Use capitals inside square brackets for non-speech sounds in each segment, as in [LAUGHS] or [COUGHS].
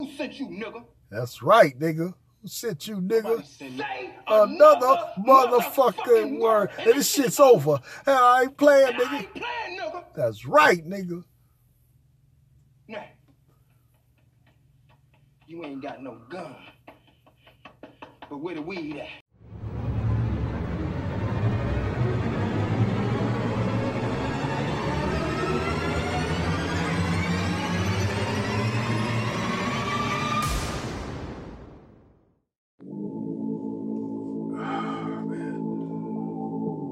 Who sent you, nigga? That's right, nigga. Who sent you, nigga? Say Another motherfucking word. And this shit's over. Hey, I ain't playing, I nigga. ain't playing, nigga. That's right, nigga. Now, you ain't got no gun. But where the weed at?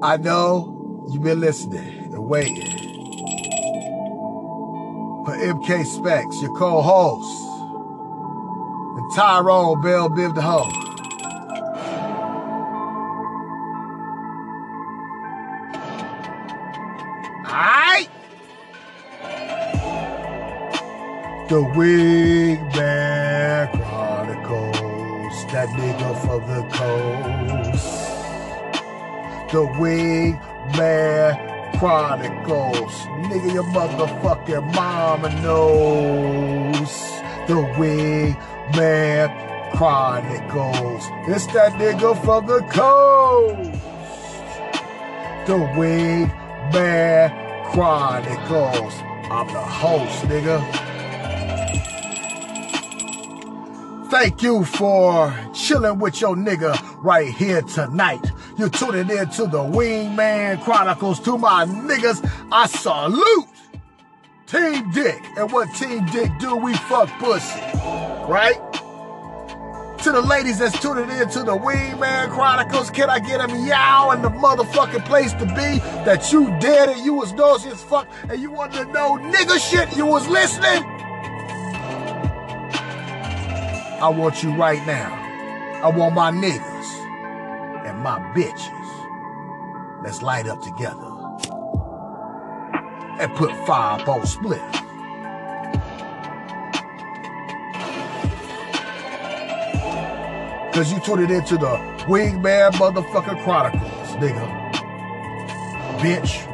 I know you've been listening and waiting for MK Spext, your co-host, and Tyrone Bell Biv the Ho. Aight! The Wingman Chronicles, that nigga from the coast the Wingman Chronicles. Nigga, your motherfucking mama knows. The Wingman Chronicles. It's that nigga from the coast. The Wingman Chronicles. I'm the host, nigga. Thank you for chilling with your nigga right here tonight. You're tuning in to the Wingman Chronicles. To my niggas, I salute Team Dick. And what Team Dick do, we fuck pussy. Right? To the ladies that's tuning in to the Wingman Chronicles, can I get a meow in the motherfucking place to be that you dead and you was nosy as fuck and you wanted to know nigga shit, you was listening? I want you right now. I want my niggas my bitches. Let's light up together and put five on split. Cause you tuned it into the Wingman motherfucking Chronicles, nigga. Bitch.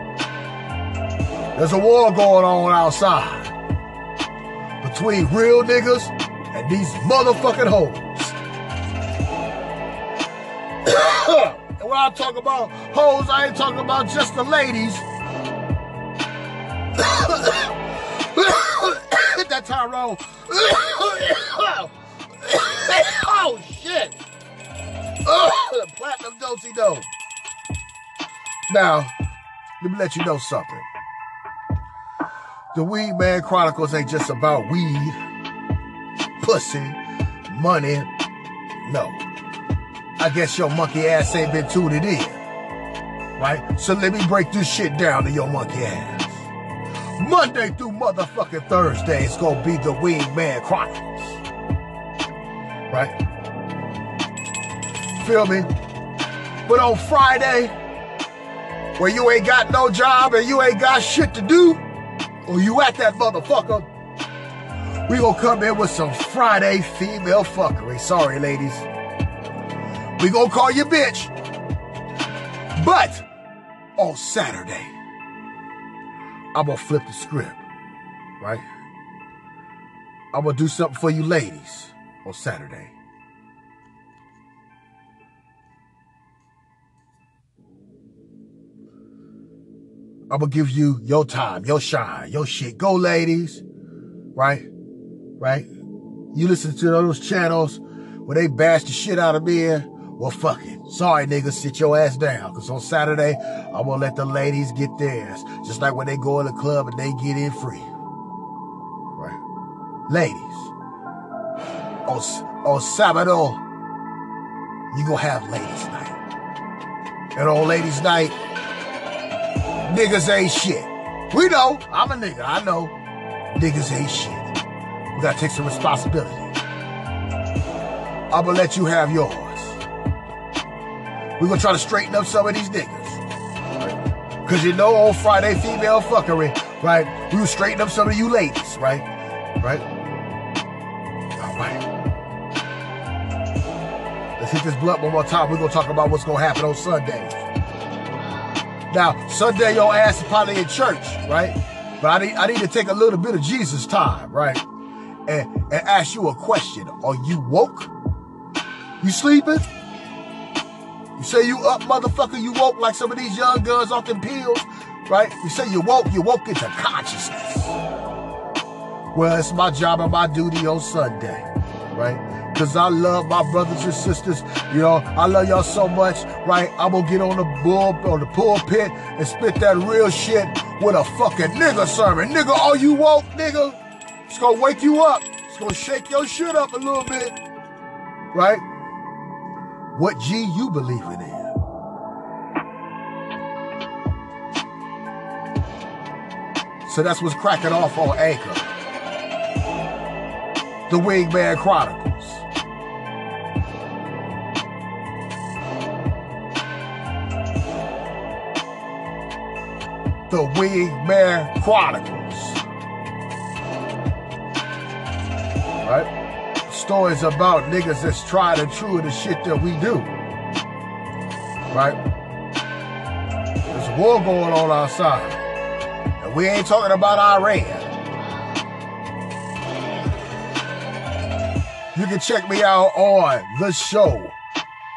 There's a war going on outside between real niggas and these motherfucking hoes. I talk about hoes, I ain't talking about just the ladies. [COUGHS] Hit that Tyrone. [COUGHS] oh shit. [COUGHS] Platinum dosey do. Now, let me let you know something. The Weed Man Chronicles ain't just about weed pussy, money. No. I guess your monkey ass ain't been tuned in. Right? So let me break this shit down to your monkey ass. Monday through motherfucking Thursday, it's gonna be the Wingman Chronicles. Right? Feel me? But on Friday, where you ain't got no job and you ain't got shit to do, or you at that motherfucker, we gonna come in with some Friday female fuckery. Sorry, ladies. We gonna call you bitch. But on Saturday, I'm gonna flip the script, right? I'm gonna do something for you ladies on Saturday. I'm gonna give you your time, your shine, your shit. Go, ladies. Right? right? You listen to those channels where they bash the shit out of me. Well, fuck it. Sorry, nigga, sit your ass down. Cause on Saturday, I'm gonna let the ladies get theirs. Just like when they go in the club and they get in free. Right? Ladies. On, on Sabado, you gonna have ladies night. And on ladies night, niggas ain't shit. We know. I'm a nigga. I know. Niggas ain't shit. We gotta take some responsibility. I'm gonna let you have yours. We're gonna try to straighten up some of these niggas. Cause you know on Friday female fuckery, right? We will straighten up some of you ladies, right? Right? Alright. Let's hit this blunt one more time. We're gonna talk about what's gonna happen on Sunday. Now, Sunday your ass is probably in church, right? But I need I need to take a little bit of Jesus time, right? and, and ask you a question. Are you woke? You sleeping? You say you up, motherfucker, you woke like some of these young guns off them pills, right? You say you woke, you woke into consciousness. Well, it's my job and my duty on Sunday, right? Cause I love my brothers and sisters. You know, I love y'all so much, right? I'm gonna get on the bull on the pulpit and spit that real shit with a fucking nigga sermon. Nigga, are you woke, nigga? It's gonna wake you up. It's gonna shake your shit up a little bit. Right? What G you believing in? So that's what's cracking off on Anchor. The Wingman Chronicles. The Wingman Chronicles. Right? Stories about niggas that's tried and true of the shit that we do. Right? There's a war going on outside. And we ain't talking about Iran. You can check me out on the show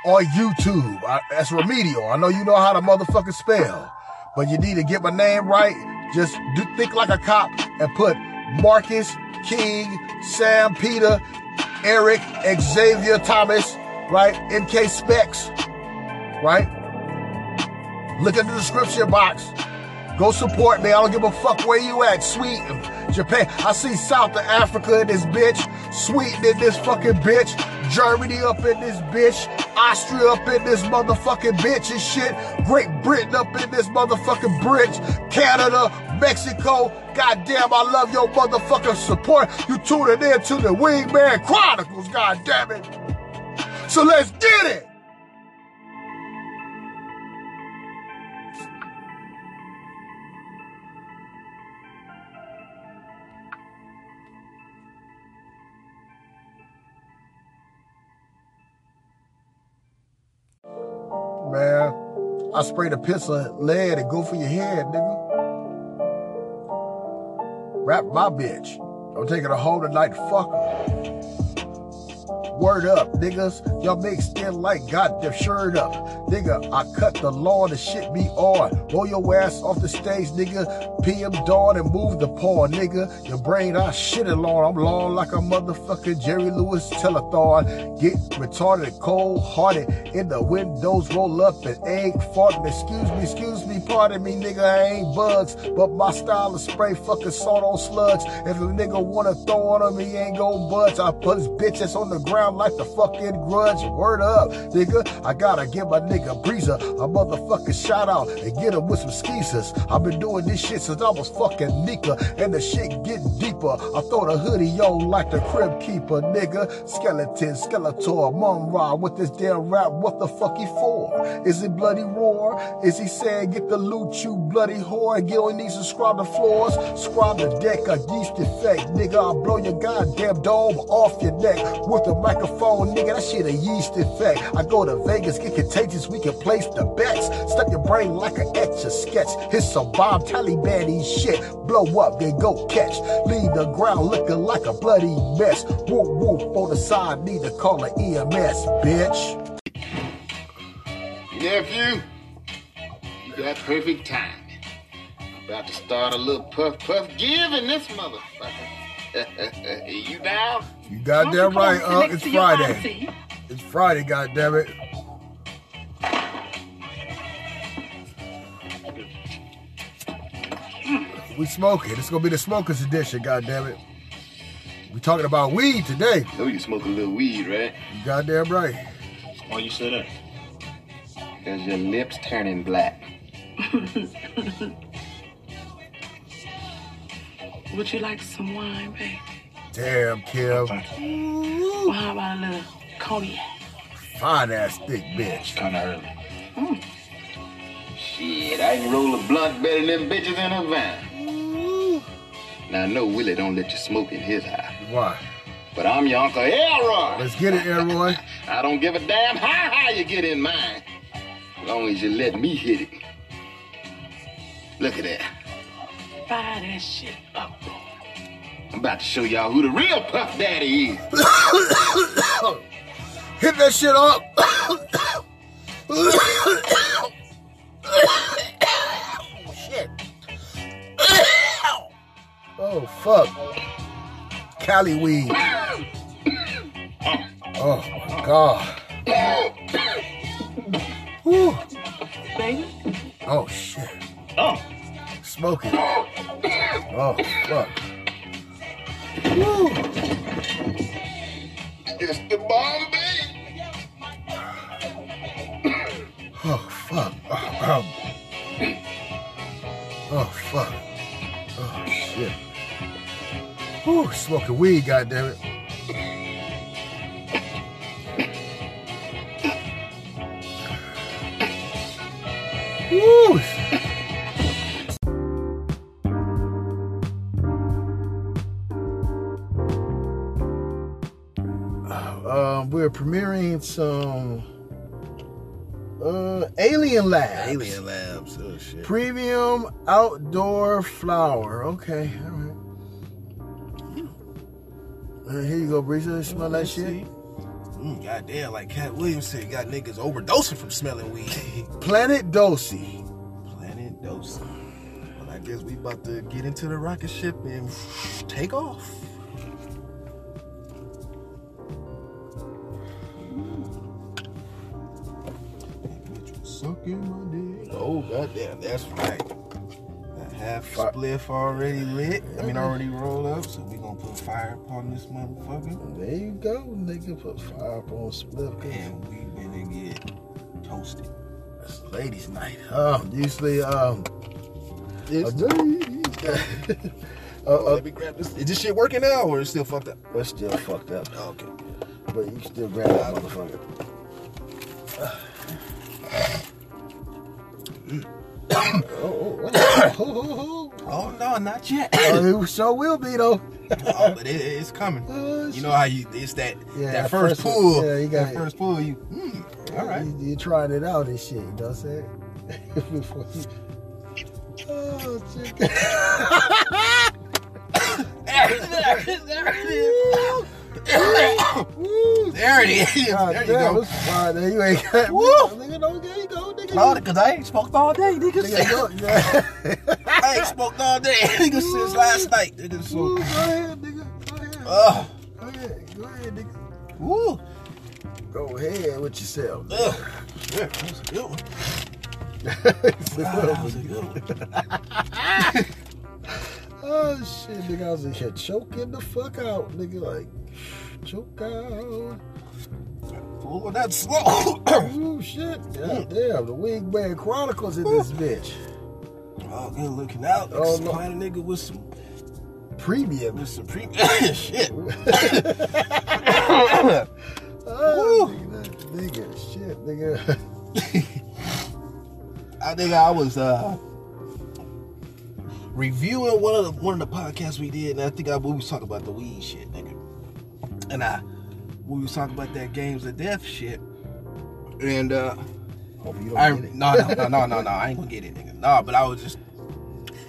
on YouTube. I, that's Remedial. I know you know how to motherfucking spell, but you need to get my name right. Just do, think like a cop and put Marcus, King, Sam, Peter, Eric, Xavier Thomas, right? MK Spext, right? Look at the description box. Go support me. I don't give a fuck where you at. Sweden, Japan. I see South of Africa in this bitch. Sweden in this fucking bitch. Germany up in this bitch. Austria up in this motherfucking bitch and shit. Great Britain up in this motherfucking bitch. Canada, Mexico. Goddamn, I love your motherfucking support. You tuning in to the Wingman Chronicles, goddamn it. So let's get it. Man, I sprayed a piss of lead and go for your head, nigga. Rap my bitch. I'm taking a home tonight, fuck her. Word up, niggas. Y'all make skin like goddamn shirt up. Nigga, I cut the lawn, the shit be on. Roll your ass off the stage, nigga. PM dawn and move the paw, nigga. Your brain, I shit it long. I'm long like a motherfucking Jerry Lewis telethon. Get retarded, cold hearted. In the windows, roll up and egg farting. Excuse me, excuse me, pardon me, nigga. I ain't bugs, but my style is spray fucking salt on slugs. If a nigga wanna throw on him, he ain't gon' budge. I put his bitches on the ground like the fucking grudge. Word up, nigga. I gotta give my nigga Breezer a motherfucking shout out and get him with some skeezers. I've been doing this shit since I was fucking Nika, and the shit getting deeper. I throw the hoodie on like the crib keeper, nigga. Skeleton, Skeletor, Mumm-Ra with this damn rap. What the fuck he for? Is it bloody roar? Is he saying get the loot, you bloody whore? Get on these and scrub the floors, scrub the deck, a yeast effect, nigga. I'll blow your goddamn dome off your neck with the microphone, nigga. That shit a yeast effect. I go to Vegas, get contagious, we can place the bets. Stuck your brain like an etch a sketch. Hit some bomb Taliban shit. Blow up, then go catch. Leave the ground looking like a bloody mess. Whoop whoop on the side, need to call an EMS, bitch. Nephew, you got perfect timing. About to start a little puff puff give in this motherfucker. [LAUGHS] you down? You goddamn right, uh, it's Friday. It's Friday, goddammit. We smoking. It's gonna be the smokers edition, goddammit. We talking about weed today. Know you smoke a little weed, right? You goddamn right. Why you say that? Cause your lips turning black. [LAUGHS] Would you like some wine, baby? Damn, Kim. Well, how about a little cognac? Fine ass thick bitch. Kind of early. Mm. Shit, I can roll a blunt better than them bitches in a van. Now I know Willie don't let you smoke in his house. Why? But I'm your Uncle Elroy. Let's get it, Elroy. [LAUGHS] I don't give a damn how high you get in mine. As long as you let me hit it. Look at that. Fire that shit up. I'm about to show y'all who the real Puff Daddy is. [COUGHS] Hit that shit up. [COUGHS] oh, shit. [COUGHS] oh, fuck. Cali weed. Oh, my God. Whew. Baby, Oh, shit. Oh, Smoking. Oh, fuck. It's the Bombay. Oh, fuck. Oh, oh, fuck. Oh, shit. Whew, smoking weed, goddammit. Woo! Um, we're premiering some uh, Alien Labs. Alien Labs. Oh shit. Premium outdoor flower. Okay, all right. Uh, here you go, Breeza. Smell that shit. Mm, goddamn, like Katt Williams said, got niggas overdosing from smelling weed. [LAUGHS] Planet Dosey. Planet Dosey. Well, I guess we about to get into the rocket ship and take off. Sucking my dick. Oh goddamn, that's right. Half Fi- spliff already lit. I mean, already rolled up. So we gonna put fire upon this motherfucker, There you go, nigga. Put fire up on split. and we gonna get toasted. It's ladies' night. Um, usually, um, It's- uh, Oh, uh, let me grab this. Is this shit working now, or is it still fucked up? we're still fucked up, Oh, okay. but you can still grab that motherfucker. [SIGHS] oh, oh, oh, oh, no, not yet. [COUGHS] oh. it sure will be though. oh, but it, it's coming. [LAUGHS] Oh, You know how you it's that Yeah, that first, first, pull. yeah, you that got- first pull. You mm, all right. You, you trying it out and shit, you know what I'm saying? [LAUGHS] Before you. Oh, shit. Woo. [COUGHS] [COUGHS] there it is. [COUGHS] God there you go. fine. There you ain't got Woo. Nigga, don't there you go, nigga. Because I ain't smoked all day, nigga. Nigga, yeah. [LAUGHS] I ain't smoked all day, [LAUGHS] nigga, since last night, nigga. So, go ahead, nigga. Go ahead. uh, Go ahead. Go ahead, nigga. woo, Go ahead with yourself. ugh, yeah, that was a good one. [LAUGHS] That was a good one. Oh shit, nigga, I was in here choking the fuck out, nigga. Like, choke out. Full of that slow. [COUGHS] Oh shit. God damn, the Wingman Chronicles in this bitch. oh, good looking out. Oh, Oh, no. of nigga with some Premium. with some pre [COUGHS] shit. [COUGHS] Oh, nigga, nigga, shit, nigga. [LAUGHS] I think I was uh reviewing one of the one of the podcasts we did, and I think I we was talking about the weed shit, nigga. And I we was talking about that games of death shit. And uh Hope you don't I no no no no no no I ain't gonna get it, nigga. No, but I was just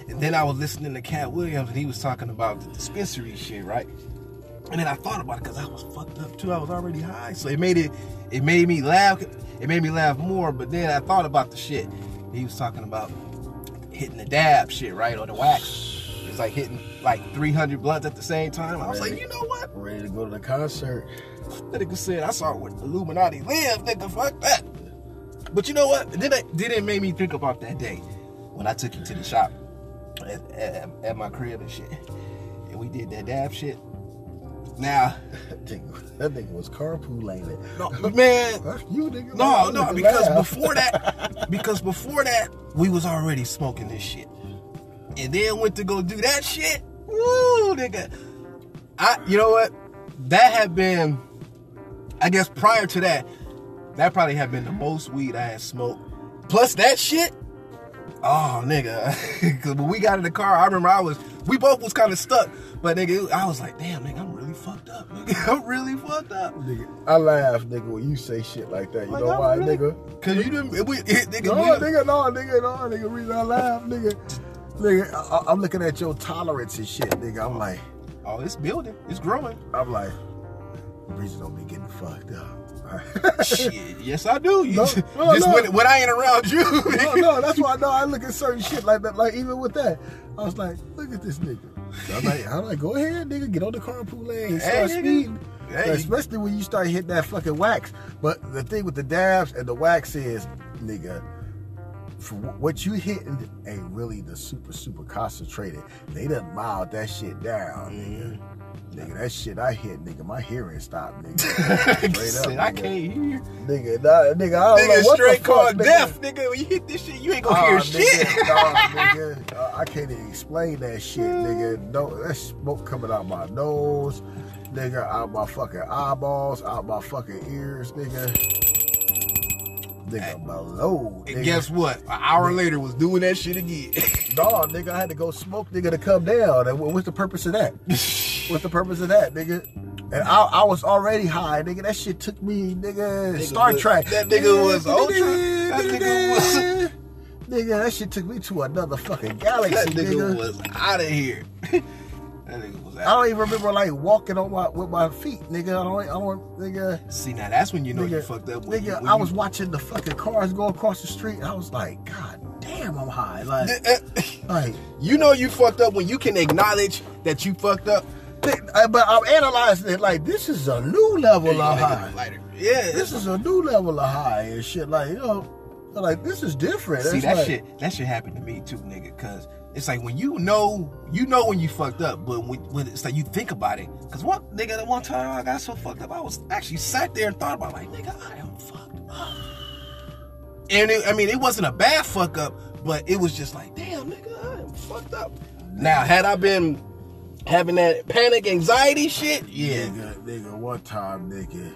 and then I was listening to Katt Williams and he was talking about the dispensary shit, right? And then I thought about it because I was fucked up too. I was already high, so it made it it made me laugh. It made me laugh more. But then I thought about the shit he was talking about hitting the dab shit, right, or the wax. It's like hitting like 300 blunts at the same time. I was like, you know what? Ready to go to the concert. That nigga said I saw where Illuminati live, nigga. Fuck that. But you know what? Then it then it made me think about that day when I took you to the shop at, at, at my crib and shit, and we did that dab shit. Now, That nigga, that nigga was carpooling it. no, man, [LAUGHS] you, nigga. no, no, nigga because laugh. before that, because before that, we was already smoking this shit, and then went to go do that shit. Woo, nigga. I, you know what? That had been, I guess, prior to that, that probably had been the most weed I had smoked. Plus that shit. Oh, nigga. [LAUGHS] Because when we got in the car, I remember I was, we both was kind of stuck. But nigga, I was like, damn, nigga, I'm really fucked up. Nigga, [LAUGHS] I'm really fucked up. Nigga, I laugh, nigga, when you say shit like that. You Like, know I'm why, really- nigga? Cause you didn't, we, [LAUGHS] nigga, No, we, nigga, no, nigga, no, nigga. Reason I laugh, nigga. Nigga, I, I'm looking at your tolerance and shit, nigga. I'm oh. like, Oh, it's building. It's growing. I'm like, Breezy don't be getting fucked up. Shit, yes I do. You No, just no, no. When, when I ain't around you. no, no, that's why I know I look at certain shit like that. Like even with that, I was like, look at this nigga. So I'm like, I'm like, go ahead, nigga, get on the carpool lane, start Hey, speeding. Hey. Especially when you start hitting that fucking wax. But the thing with the dabs and the wax is, nigga, for what you hitting ain't really the super super concentrated. They done mild that shit down, nigga. Mm-hmm. Nigga, that shit I hit, nigga, my hearing stopped, nigga. [LAUGHS] Straight up, I can't hear. Nigga, nah, nigga, I don't know what straight the fuck, called nigga. deaf, nigga. When you hit this shit, you ain't gonna Nah, hear nigga, shit. nah, [LAUGHS] nigga. Uh, I can't even explain that shit, nigga. No, that smoke coming out my nose, nigga, out my fucking eyeballs, out my fucking ears, nigga. Nigga, below. And nigga. guess what? An hour later was doing that shit again. [LAUGHS] No, nigga, I had to go smoke, nigga, to come down. And what's the purpose of that? What's the purpose of that, nigga? And I, I was already high, nigga. That shit took me, nigga, Star was- Trek. that nigga was ultra. That nigga was- [LAUGHS] Nigga, that shit took me to another fucking galaxy, that nigga, nigga. was out of here. [LAUGHS] that nigga was I don't even remember like walking on my with my feet, nigga. I don't, I don't, nigga. See, now that's when you know you fucked up. When nigga, you, when I you- was watching the fucking cars go across the street. I was like, God damn, I'm high. Like, [LAUGHS] like, You know you fucked up when you can acknowledge that you fucked up. But I'm analyzing it like this is a new level of high. Yeah, This is a new level of high and shit. Like, you know, like this is different. See It's that like- shit. That shit happened to me too, nigga. Cause it's like when you know, you know when you fucked up, but when, when it's like you think about it. Cause one nigga, that one time I got so fucked up, I was actually sat there and thought about like, nigga, I am fucked up. And it, I mean, it wasn't a bad fuck up, but it was just like, damn, nigga, I am fucked up. Now, had I been having that panic anxiety shit, yeah, Nigga, nigga, one time, nigga,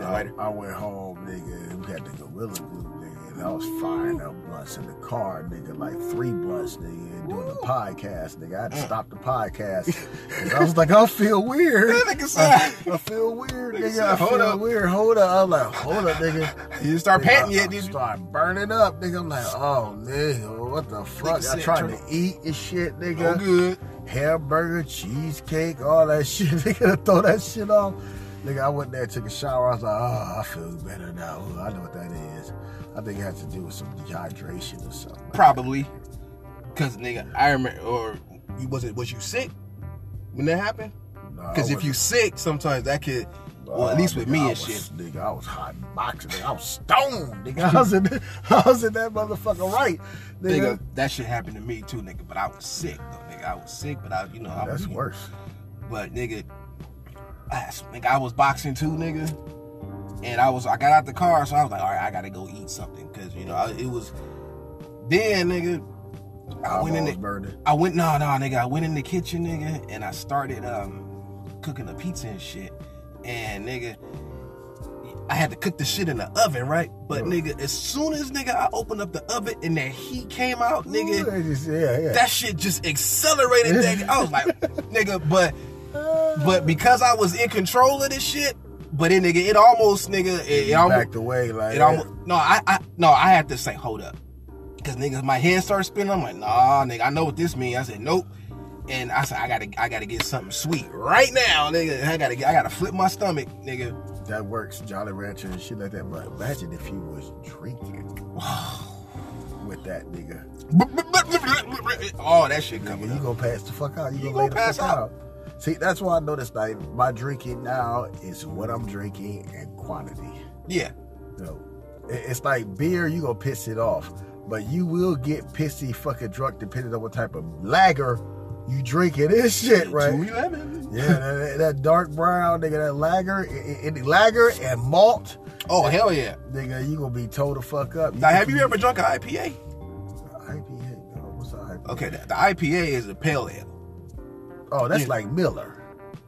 I. I went home, nigga, and we had the gorilla glue, nigga, and I was firing up blunts in the car, nigga, like three blunts, nigga, and doing the podcast, nigga. I had to ah. stop the podcast. [LAUGHS] I was like, I feel weird. Nigga I, I feel weird, Nigga I "Hold feel up." weird. Hold up. I'm like, hold up, nigga. [LAUGHS] you didn't start panting I- yet, did you? Start burning up, nigga. I'm like, oh, nigga, what the fuck? I said, trying to eat and shit, nigga Oh, good. Hamburger, cheesecake, all that [LAUGHS] shit. Nigga, to throw that shit off. Nigga, I went there, took a shower. I was like, oh, I feel better now. I know what that is. I think it has to do with some dehydration or something. Probably. Cause nigga, I remember or you was it was you sick when that happened? Nah, Cause if you sick, sometimes that could well at Nah, least with nigga, me and was, shit. Nigga, I was hot boxing. Nigga. I was stoned. Nigga, [LAUGHS] I was in, [LAUGHS] I was in that motherfucker right. Nigga, Nigga, that shit happened to me too, nigga. But I was sick though, nigga. I was sick, but I, you know, I that's was worse. But nigga, I, nigga, I was boxing too, nigga. And I was, I got out the car, so I was like, all right, I gotta go eat something, cause you know, I, it was. Then, nigga, I went in the, burning. I went no no nigga. I went in the kitchen nigga and I started um cooking a pizza and shit. And nigga, I had to cook the shit in the oven, right? But nigga, as soon as nigga I opened up the oven and that heat came out, nigga, Ooh, just- yeah, yeah. that shit just accelerated. nigga. I was like, [LAUGHS] nigga, but but because I was in control of this shit, but then nigga, it almost nigga, it, it almost backed away like it almost no, I, I no, I had to say, hold up, because niggas, my head started spinning. I'm like, nah, nigga, I know what this means. I said, nope, and I said, I gotta, I gotta get something sweet right now, nigga. I gotta, I gotta flip my stomach, nigga. That works, Jolly Rancher and shit like that. But imagine if he was drinking with that nigga. [LAUGHS] Oh, that shit Nigga, coming you gonna pass the fuck out. You, You gonna, lay gonna the pass fuck out. out. See, that's why I noticed like my drinking now is what I'm drinking and quantity. Yeah, know, it's like beer, you gonna piss it off. But you will get pissy fucking drunk depending on what type of lager you drinking this shit, right? two eleven. Yeah, that, that dark brown, nigga, that lager, it, it, lager and malt, Oh hell yeah. nigga, you gonna be told to fuck up. Now, have you ever drunk an IPA? IPA? No, what's the IPA? Okay, the, the IPA is a pale ale. Oh, that's Yeah. like Miller.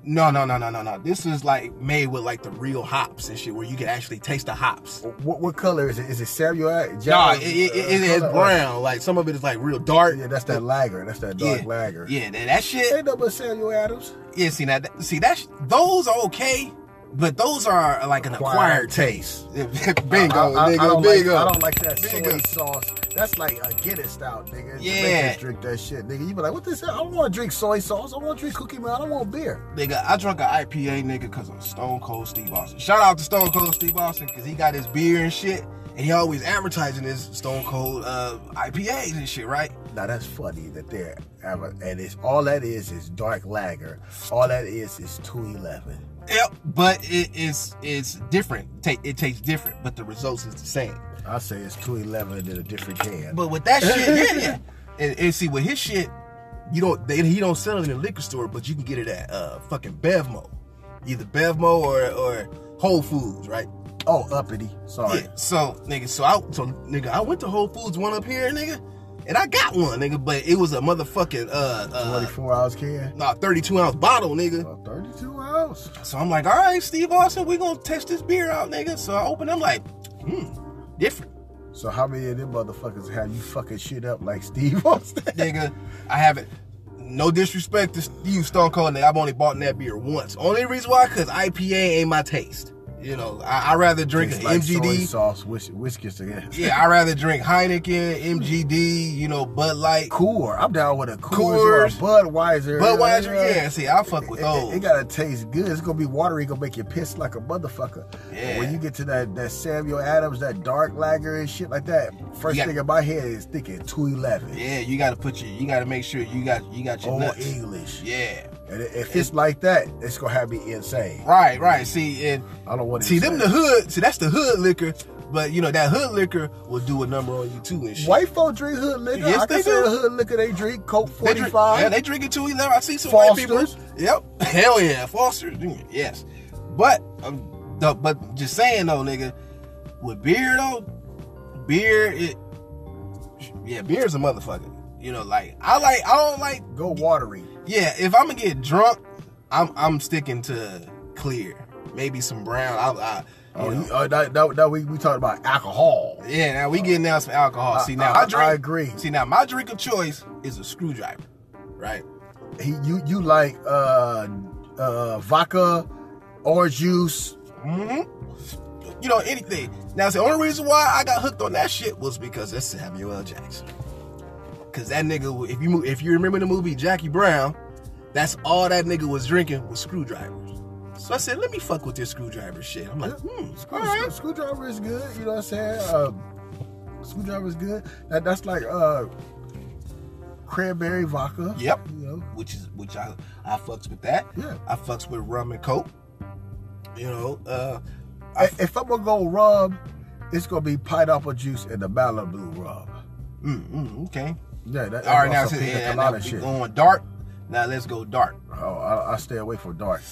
No, no, no, no, no, no. This is like made with like the real hops and shit, where you can actually taste the hops. What, what color is it? Is it Samuel? No, it, it, it is brown. Like some of it is like real dark. Yeah, that's that lager. That's that dark yeah, lager. Yeah, that, that shit. Ain't no but Samuel Adams. Yeah, see that. See that. Those are okay, but those are like an acquired, Acquired taste. [LAUGHS] bingo, I, I, nigga, I don't bingo. Like, I don't like that Bingo. soy sauce that's like a Guinness style, nigga. Yeah. Drink that shit, nigga. You be like, what this? Hell? I don't want to drink soy sauce. I want to drink cookie man. I don't want beer. Nigga, I drunk an IPA, nigga, because of Stone Cold Steve Austin. Shout out to Stone Cold Steve Austin, because he got his beer and shit, and he always advertising his Stone Cold uh, IPAs and shit, right? Now that's funny that they're and it's all that is is dark lager. All that is is two eleven. Yep. But it is it's different. It tastes different, but the results is the same. I say it's two eleven in a different can. But with that shit, [LAUGHS] yeah, yeah. And, and see, with his shit, you don't they, he don't sell it in the liquor store, but you can get it at uh fucking Bevmo, either Bevmo or or Whole Foods, right? oh, uppity. Sorry. Yeah. So nigga, so I so nigga, I went to Whole Foods one up here, nigga, and I got one, nigga, but it was a motherfucking uh uh Twenty four ounce can. nah, 32 ounce bottle, nigga. 32 ounce. So I'm like, all right, Steve Austin, we gonna test this beer out, nigga. So I open, I'm like, hmm, different. So how many of them motherfuckers have you fucking shit up like Steve [LAUGHS] Austin? nigga. I haven't. No disrespect to you, Stone Cold. Nigga, I've only bought that beer once. Only reason why, cause IPA ain't my taste. You know, I I rather drink an like soy MGD. sauce, whis- whiskey together. Yeah, I rather drink Heineken, MGD. You know, Bud Light, Coors. I'm down with a Coors, Coors. or a Budweiser. Budweiser. Uh, Yeah, see, I fuck with It, those. it, it gotta taste good. It's gonna be watery. Gonna make you piss like a motherfucker. But Yeah. When you get to that that Samuel Adams, that dark lager and shit like that, first got- thing in my head is thinking two eleven. yeah, you got to put your, you got to make sure you got, you got your Old nuts. English. Yeah, And if it's like that, it's gonna have me insane. right, right. See, and I don't want to see them the hood. See, that's the hood liquor. But you know that hood liquor will do a number on you too and shit. White folk drink hood liquor. Yes, I they do. hood liquor they drink. Coke forty drink, yeah, they drink it too. Eleven. I see some white people. Yep. [LAUGHS] Hell yeah, Foster's. Yes. But, um, the, but just saying though, nigga, with beer though, beer it, yeah, beer's a motherfucker. You know, like I like, I don't like. Go watery. Yeah, if I'm gonna get drunk, I'm I'm sticking to clear. Maybe some brown. I, I Oh, you uh, that, that, that we we talking about alcohol. yeah. Now we getting down some alcohol. See now, I- I, drink. I agree. See now, my drink of choice is a screwdriver, right? He, you you like uh uh vodka, orange juice. Mm-hmm. You know, anything. Now, the only reason why I got hooked on that shit was because that's Samuel L. Jackson. Cause that nigga, if you if you remember the movie Jackie Brown, that's all that nigga was drinking was screwdrivers. So I said, let me fuck with this screwdriver shit. I'm like, hmm, Screw, right. Screwdriver is good. You know what I'm saying? Uh, screwdriver is good. That that's like uh cranberry vodka. Yep. You know. Which is which I I fucks with that. Yeah. I fucks with rum and coke. You know, uh, I- If I'm gonna go rum, it's gonna be pineapple juice and the Malibu rum. mm, mm, okay. Yeah, that, All right, now, that's so, yeah, now we shit. going dark. Now let's go dark. Oh, I, I stay away from dark.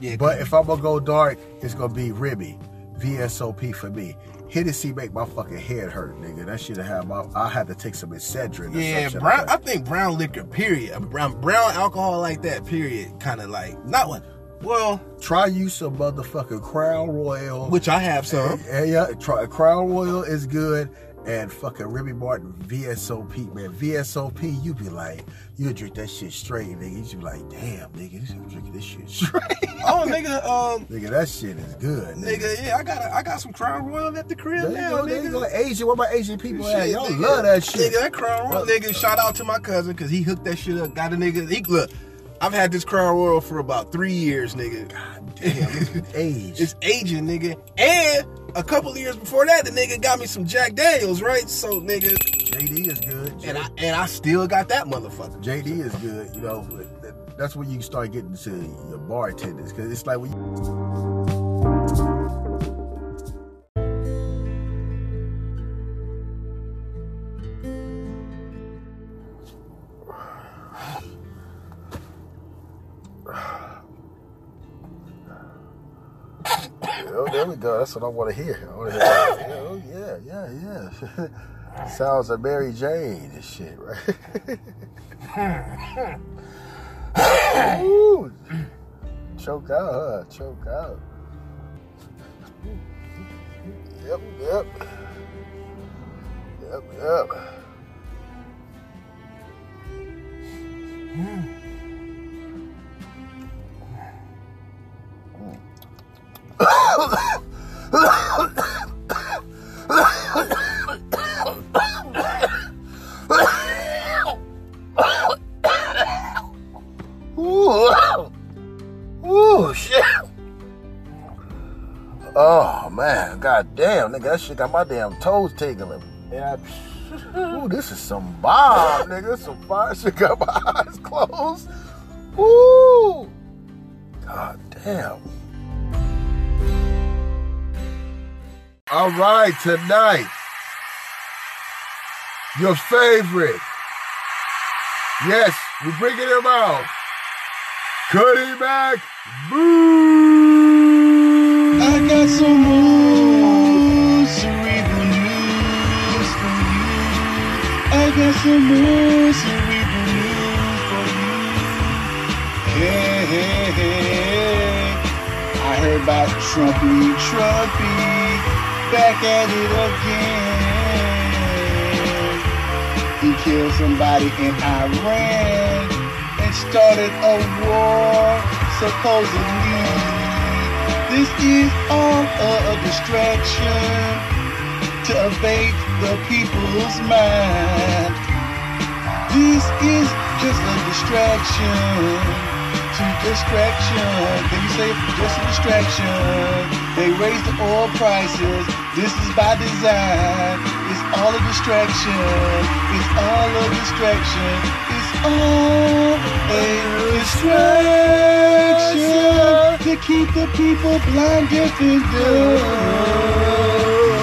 Yeah, But if I'm gonna go dark, it's gonna be Ribby, VSOP for me. Hennessy make my fucking head hurt, nigga. That shit have my. I had to take some Excedrin. Yeah, brown. Like I think brown liquor. Period. Brown brown alcohol like that. Period. Kind of like not one. Well, Try you some motherfucking Crown Royal. which I have some. Yeah, yeah. Try, Crown Royal is good. And fucking Remy Martin VSOP, man. VSOP, you be like, you drink that shit straight, nigga. You be like, damn, nigga, this nigga drinking this shit [LAUGHS] straight. Oh, nigga. Um, nigga, that shit is good, nigga. nigga. Yeah, I got a, I got some Crown Royal at the crib There now, go, nigga. go. Asian, what about Asian people at? Shit, Y'all nigga. love that shit. Nigga, that Crown Royal, nigga. Shout out to my cousin because he hooked that shit up. Got a nigga. He, look, I've had this Crown Royal for about three years, nigga. God damn, it's [LAUGHS] age. It's aging, nigga. And a couple of years before that, the nigga got me some Jack Daniels, right? So, nigga, JD is good. and I and I still got that motherfucker. JD is good. You know, that's when you start getting to your bartenders because it's like when you. Oh, there we go. That's what I want to hear. I want to hear. [COUGHS] Oh, yeah, yeah, yeah. [LAUGHS] Sounds of Mary Jane and shit, right? [LAUGHS] Ooh. Choke out, huh? Choke out. Yep, yep. Yep, yep. Ooh, shit. Oh man, god damn, nigga, that shit got my damn toes tingling. Yeah. Ooh, this is some bomb, nigga. Some fire shit got my [LAUGHS] eyes closed. Ooh. God damn. All right, tonight. Your favorite. Yes, we're bringing him out. Cuddy Mac Boo! I got some moves, cerebral news for you. I got some moves, cerebral news for you. Hey, hey, hey. I heard about Trumpy, Trumpy, back at it again. He killed somebody in Iran and started a war, supposedly. This is all a distraction to evade the people's mind. This is just a distraction to distraction. Can you say just a distraction? They raise the oil prices. This is by design. It's all a distraction. It's all a distraction. It's all a distraction to keep the people blind, deaf, and dumb.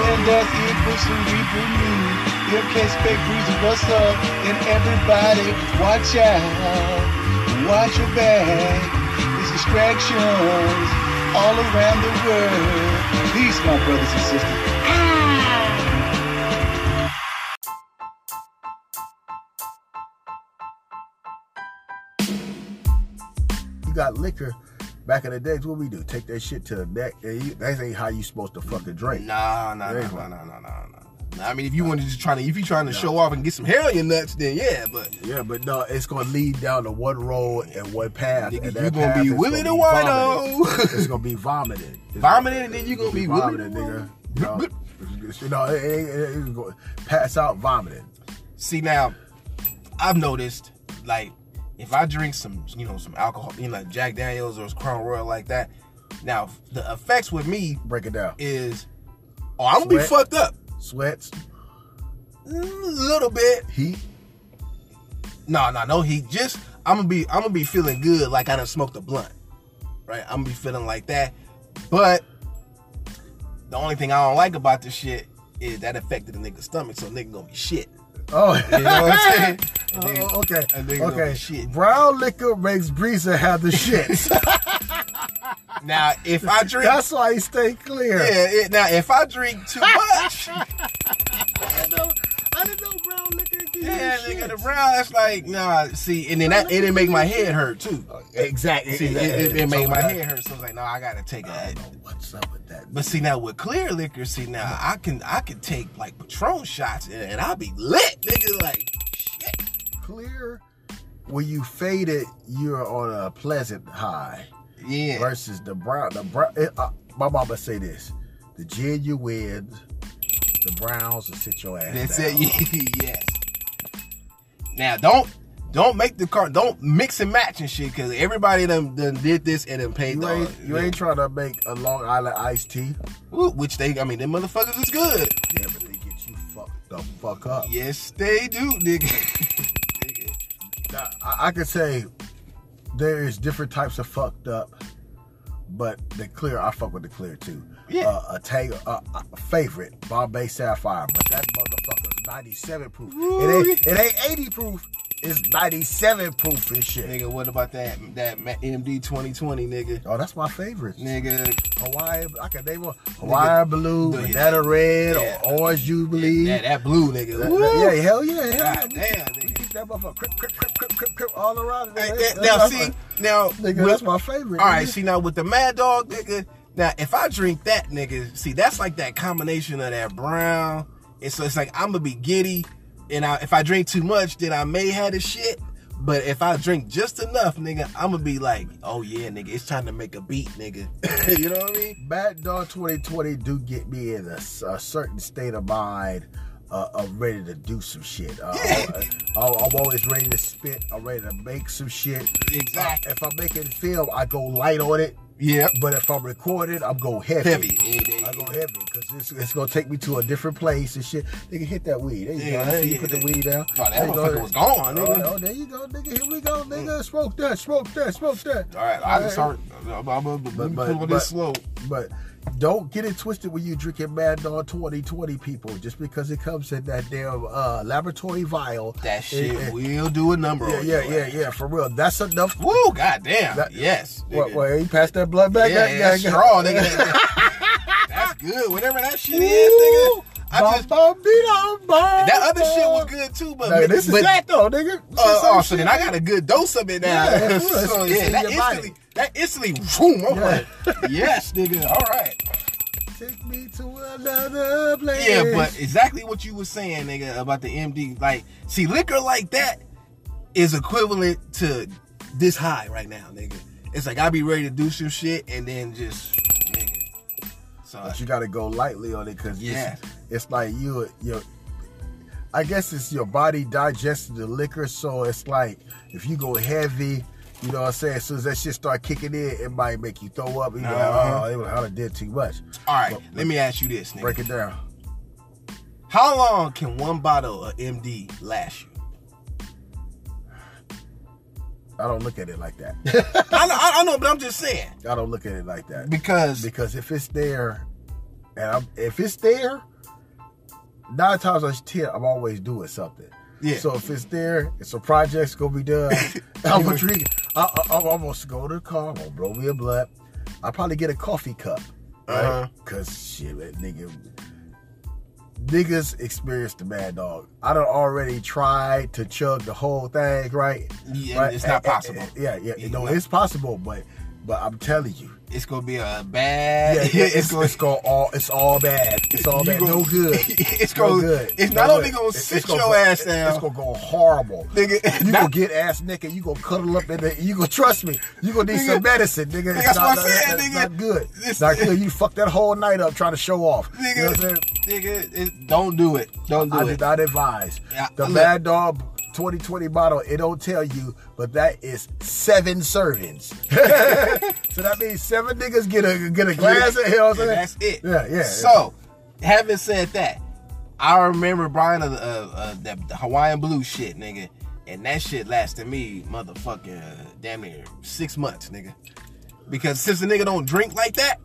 And that's it for cerebral news. Your case fake breezy, what's up? And everybody, watch out. Watch your back. It's distractions all around the world. Peace, my brothers and sisters. You got liquor. Back in the days, what we do? Take that shit to the neck. That ain't how you supposed to fucking drink. Nah, nah, nah, nah, nah, nah, nah, nah. I mean, if you wanted to try to, if you trying to show off and get some hair on your nuts, then yeah. But Yeah, but no, it's gonna lead down to one road and one path. Nigga, and you that gonna be is Willie gonna the vomited. Wino. it's gonna be [LAUGHS] vomiting, It's Vomited, gonna- and then you're gonna be vomited, Willie nigga. No, you know, it, it, it, it's gonna pass out vomiting. see now, I've noticed like if I drink some, you know, some alcohol, you know, like Jack Daniels or Crown Royal like that. Now the effects with me Break it down. is, oh, I'm gonna be fucked up Sweats, a little bit. heat. No, no, no heat. Just I'm gonna be I'm gonna be feeling good like I done smoked a blunt. Right? I'm gonna be feeling like that. But the only thing I don't like about this shit is that affected the nigga's stomach, so nigga gonna be shit. Oh, You know what I'm saying? [LAUGHS] Oh, a Oh, nigga- okay, okay. shit. Brown liquor makes Breezer have the shit. [LAUGHS] Now if I drink That's why he stay clear. yeah, it, now if I drink too [LAUGHS] much, I didn't know, I didn't know brown liquor give you yeah, shit. nigga, the brown that's like nah. See, and then that it didn't make my head hurt too. Exactly. See, it, it, it made my head hurt, so I was like, no, I gotta take I a. don't know what's up with that. But see now with clear liquor, see now I can I can take like Patron shots and, and I'll be lit, nigga. Like shit. clear, when you fade it, you're on a pleasant high. Yeah. Versus the brown, the brown. It, uh, my mama say this: the genuines, the browns will sit your ass That's down. it. [LAUGHS] yes. Now don't don't make the car don't mix and match and shit because everybody done, done did this and then paid You the ain't, you ain't trying to make a Long Island iced tea. Ooh, which they I mean them motherfuckers is good. Yeah, but they get you fucked the fuck up. Yes, they do, nigga. Nigga. [LAUGHS] Now, I, I could say there is different types of fucked up, but the clear, I fuck with the clear too. Yeah. Uh, a tag, uh, a favorite, Bombay Sapphire, but that motherfucker's 97 proof. Ooh. It ain't, it ain't 80 proof. It's 97 proof and shit. Nigga, what about that that MD 2020, nigga? Oh, that's my favorite. Nigga, Hawaii, I can name one. Hawaiian blue, the- banana red, yeah. or orange jubilee. that, that blue nigga. That- that- yeah, hell yeah, hell yeah. Damn, nigga. That motherfucker crip, crip, crip, crip, crip, crip all around. Hey, that- That's now my- see, now Nigga, with- that's my favorite. All right, nigga. see now with the Mad Dog, nigga. Now if I drink that, nigga, see that's like that combination of that brown. And so it's like I'm gonna be giddy, and I, if I drink too much, then I may have the shit. But if I drink just enough, nigga, I'm gonna be like, oh yeah, nigga, it's time to make a beat, nigga. [LAUGHS] you know what I mean? Bad Dog 2020 do get me in a, a certain state of mind. Uh, I'm ready to do some shit. Uh, I, am always ready to spit. I'm ready to make some shit. Exactly. Uh, if I'm making film, I go light on it. Yeah. But if I'm recording, I'm go heavy. Heavy. Yeah, I go heavy because it's, it's gonna take me to a different place and shit. Nigga, hit that weed. There you Yeah, go. You yeah, put the weed down. Oh, that There motherfucker was gone, nigga. Oh, oh, there you go, nigga. Here we go, nigga. Smoke that, smoke that, smoke that. All right, I just All right. start. I'm, I'm, I'm, But- but, but- on but- this slow. But don't get it twisted when you drinking Mad Dog 2020, people. Just because it comes in that damn uh, laboratory vial. That shit it- will do a number. yeah, yeah, yeah, yeah. For real, that's enough. Woo, goddamn. That- yes. What? nigga. What? He passed that blood back. Yeah, That- that's that- straw, nigga. [LAUGHS] That's good. Whatever that shit is, nigga. I just that that other shit was good too, but No, this is but, that though, nigga. Uh, oh, so then I got a good dose of it now. Yeah, so [LAUGHS] yeah, that body. instantly, that instantly, boom, I'm Yeah. like, yes, nigga, all right. Take me to another place. Yeah, but exactly what you were saying, nigga, about the MD. Like, see, liquor like that is equivalent to this high right now, nigga. It's like I be ready to do some shit and then just, nigga. So But you gotta go lightly on it because Yeah. It's like you you I guess it's your body digesting the liquor, so it's like if you go heavy, you know what I'm saying, as soon as that shit start kicking in, it might make you throw up. You know, Uh-huh. oh, it was- I done did too much. all right, But- let me ask you this, nigga. Break it down. How long can one bottle of MD last you? I don't look at it like that. [LAUGHS] I know, I, I know, but I'm just saying I don't look at it like that. because Because if it's there, and I'm, if it's there, nine times out of ten, I'm always doing something. Yeah. So if it's there, it's a project's gonna be done. [LAUGHS] I'm gonna [LAUGHS] drink. I, I, I'm gonna go to the car. I'm gonna blow me a blunt. I'll probably get a coffee cup, right? Uh-huh. Cause shit, nigga, niggas experience the mad dog. I done already tried to chug the whole thing, right? Yeah, Right? it's not Eh, eh, possible. eh, Yeah, yeah, You no, know. it's possible, but but I'm telling you, it's gonna be a bad. yeah, yeah, it's, gonna it's gonna all it's all bad. It's all bad. gonna- no good. [LAUGHS] it's no gonna- good. it's No not only good. gonna It's- sit it's gonna your ass down. It's gonna go horrible. Nigga, you gonna get ass naked. You gonna cuddle up in there. You gonna trust me. You gonna need Nigga, some medicine, nigga. It's that's not, what I'm saying, nigga. not good. It's not good. You fucked that whole night up trying to show off. nigga, You know what I'm saying? nigga, it, don't do it. Don't do I it. I did not advise. Yeah, the look. Mad Dog 2020 bottle, it don't tell you, but that is seven servings. [LAUGHS] so that means seven niggas get a get a glass of hell. And that's it. Yeah, yeah. So, having said that, I remember Brian uh, uh, Hawaiian Blue shit, nigga, and that shit lasted me motherfucking uh, damn near six months, nigga. Because since the nigga don't drink like that,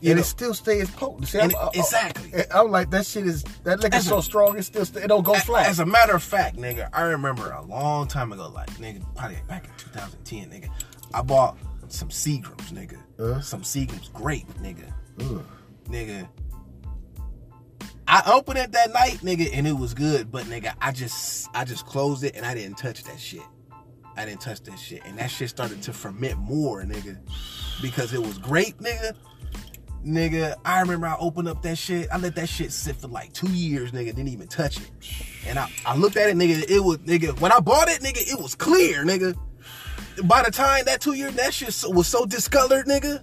you and know, it still stays potent. See, I'm- I- I- exactly. Uh, I'm like that shit is that a- so strong. It still it don't go flat. As a matter of fact, nigga, I remember a long time ago, like nigga, probably back in 2010, nigga, I bought some Seagrams, nigga, Uh? some Seagrams grape, nigga, Ugh. nigga. I opened it that night, nigga, and it was good, but nigga, I just, I just closed it and I didn't touch that shit. I didn't touch that shit, and that shit started to ferment more, nigga, because it was grape, nigga. Nigga, I remember I opened up that shit. I let that shit sit for like two years, nigga. Didn't even touch it. And I, I looked at it, nigga. It was, nigga. When I bought it, nigga, it was clear, nigga. By the time that two year, that shit was so discolored, nigga.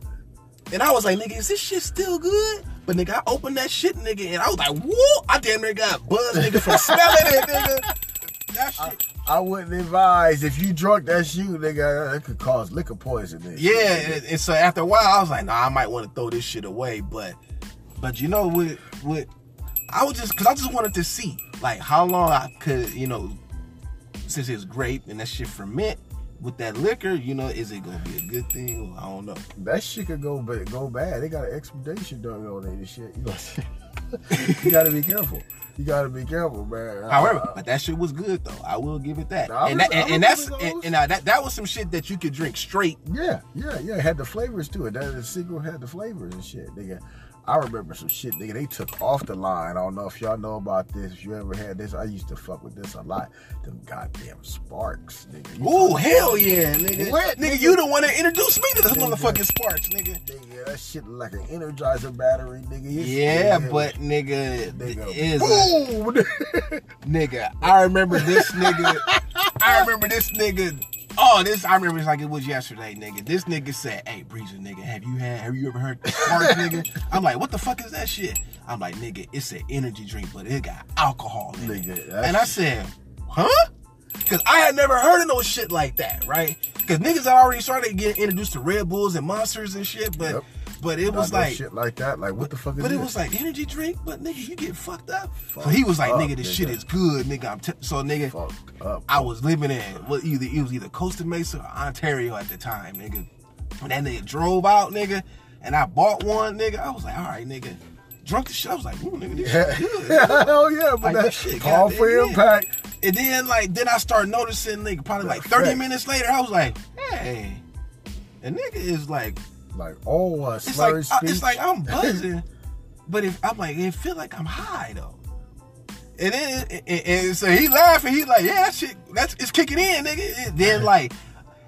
And I was like, nigga, is this shit still good? But nigga, I opened that shit, nigga, and I was like, whoa! I damn near got buzzed, nigga, from smelling it, nigga. That shit. I wouldn't advise if you drunk that shit, nigga. That could cause liquor poisoning. Yeah, and, and so after a while, I was like, nah, I might want to throw this shit away. But, but you know, what, what, I was just, cause I just wanted to see, like, how long I could, you know, since it's grape and that shit ferment with that liquor, you know, is it gonna be a good thing? I don't know. that shit could go go bad. They got an expedition done on it and shit. You know what I'm saying? [LAUGHS] you gotta be careful. You gotta be careful, man. However, but that shit was good though. I will give it that. I and was- that, and, and was that's and, and, uh, that that was some shit that you could drink straight. Yeah, yeah, yeah. It had the flavors to it. That the single had the flavors and shit, nigga. I remember some shit, nigga. They took off the line. I don't know if y'all know about this. If you ever had this, I used to fuck with this a lot. Them goddamn sparks, nigga. You Ooh, hell yeah, nigga. What, nigga, you the one that introduced me to this Nigga. motherfucking sparks, nigga. Nigga, that shit like an energizer battery, nigga. It's- Yeah, nigga, but nigga, nigga, is boom. [LAUGHS] nigga. I remember this nigga. [LAUGHS] I remember this nigga. Oh, this I remember it's like it was yesterday, nigga. This nigga said, "Hey, Breezer, nigga, have you had? Have you ever heard the [LAUGHS] nigga?" I'm like, "What the fuck is that shit?" I'm like, "Nigga, it's an energy drink, but it got alcohol in it." Nigga, And I said, "Huh?" Cause I had never heard of no shit like that, right? Cause niggas had already started getting introduced to Red Bulls and monsters and shit, but Yep. But it was like shit like that. Like what the fuck is but it this? was like energy drink, but nigga, you get fucked up. so he was like, up, nigga, this shit is good, nigga. I'm t-. so nigga. fucked up. I was living in what either it was either Costa Mesa or Ontario at the time, nigga. And that nigga drove out, nigga, and I bought one, nigga. I was like, all right, nigga. Drunk the shit. I was like, ooh, nigga, this shit good. [LAUGHS] Hell yeah, but Like, that shit call for yeah. impact. And then like then I started noticing nigga probably like 30 minutes later, I was like, hey. And nigga is like Like oh, uh, it's slurred like speech. it's like I'm buzzing, but if I'm like it feel like I'm high though. And then and so he laughing, he like, yeah, that shit, that's it's kicking in, nigga. And then like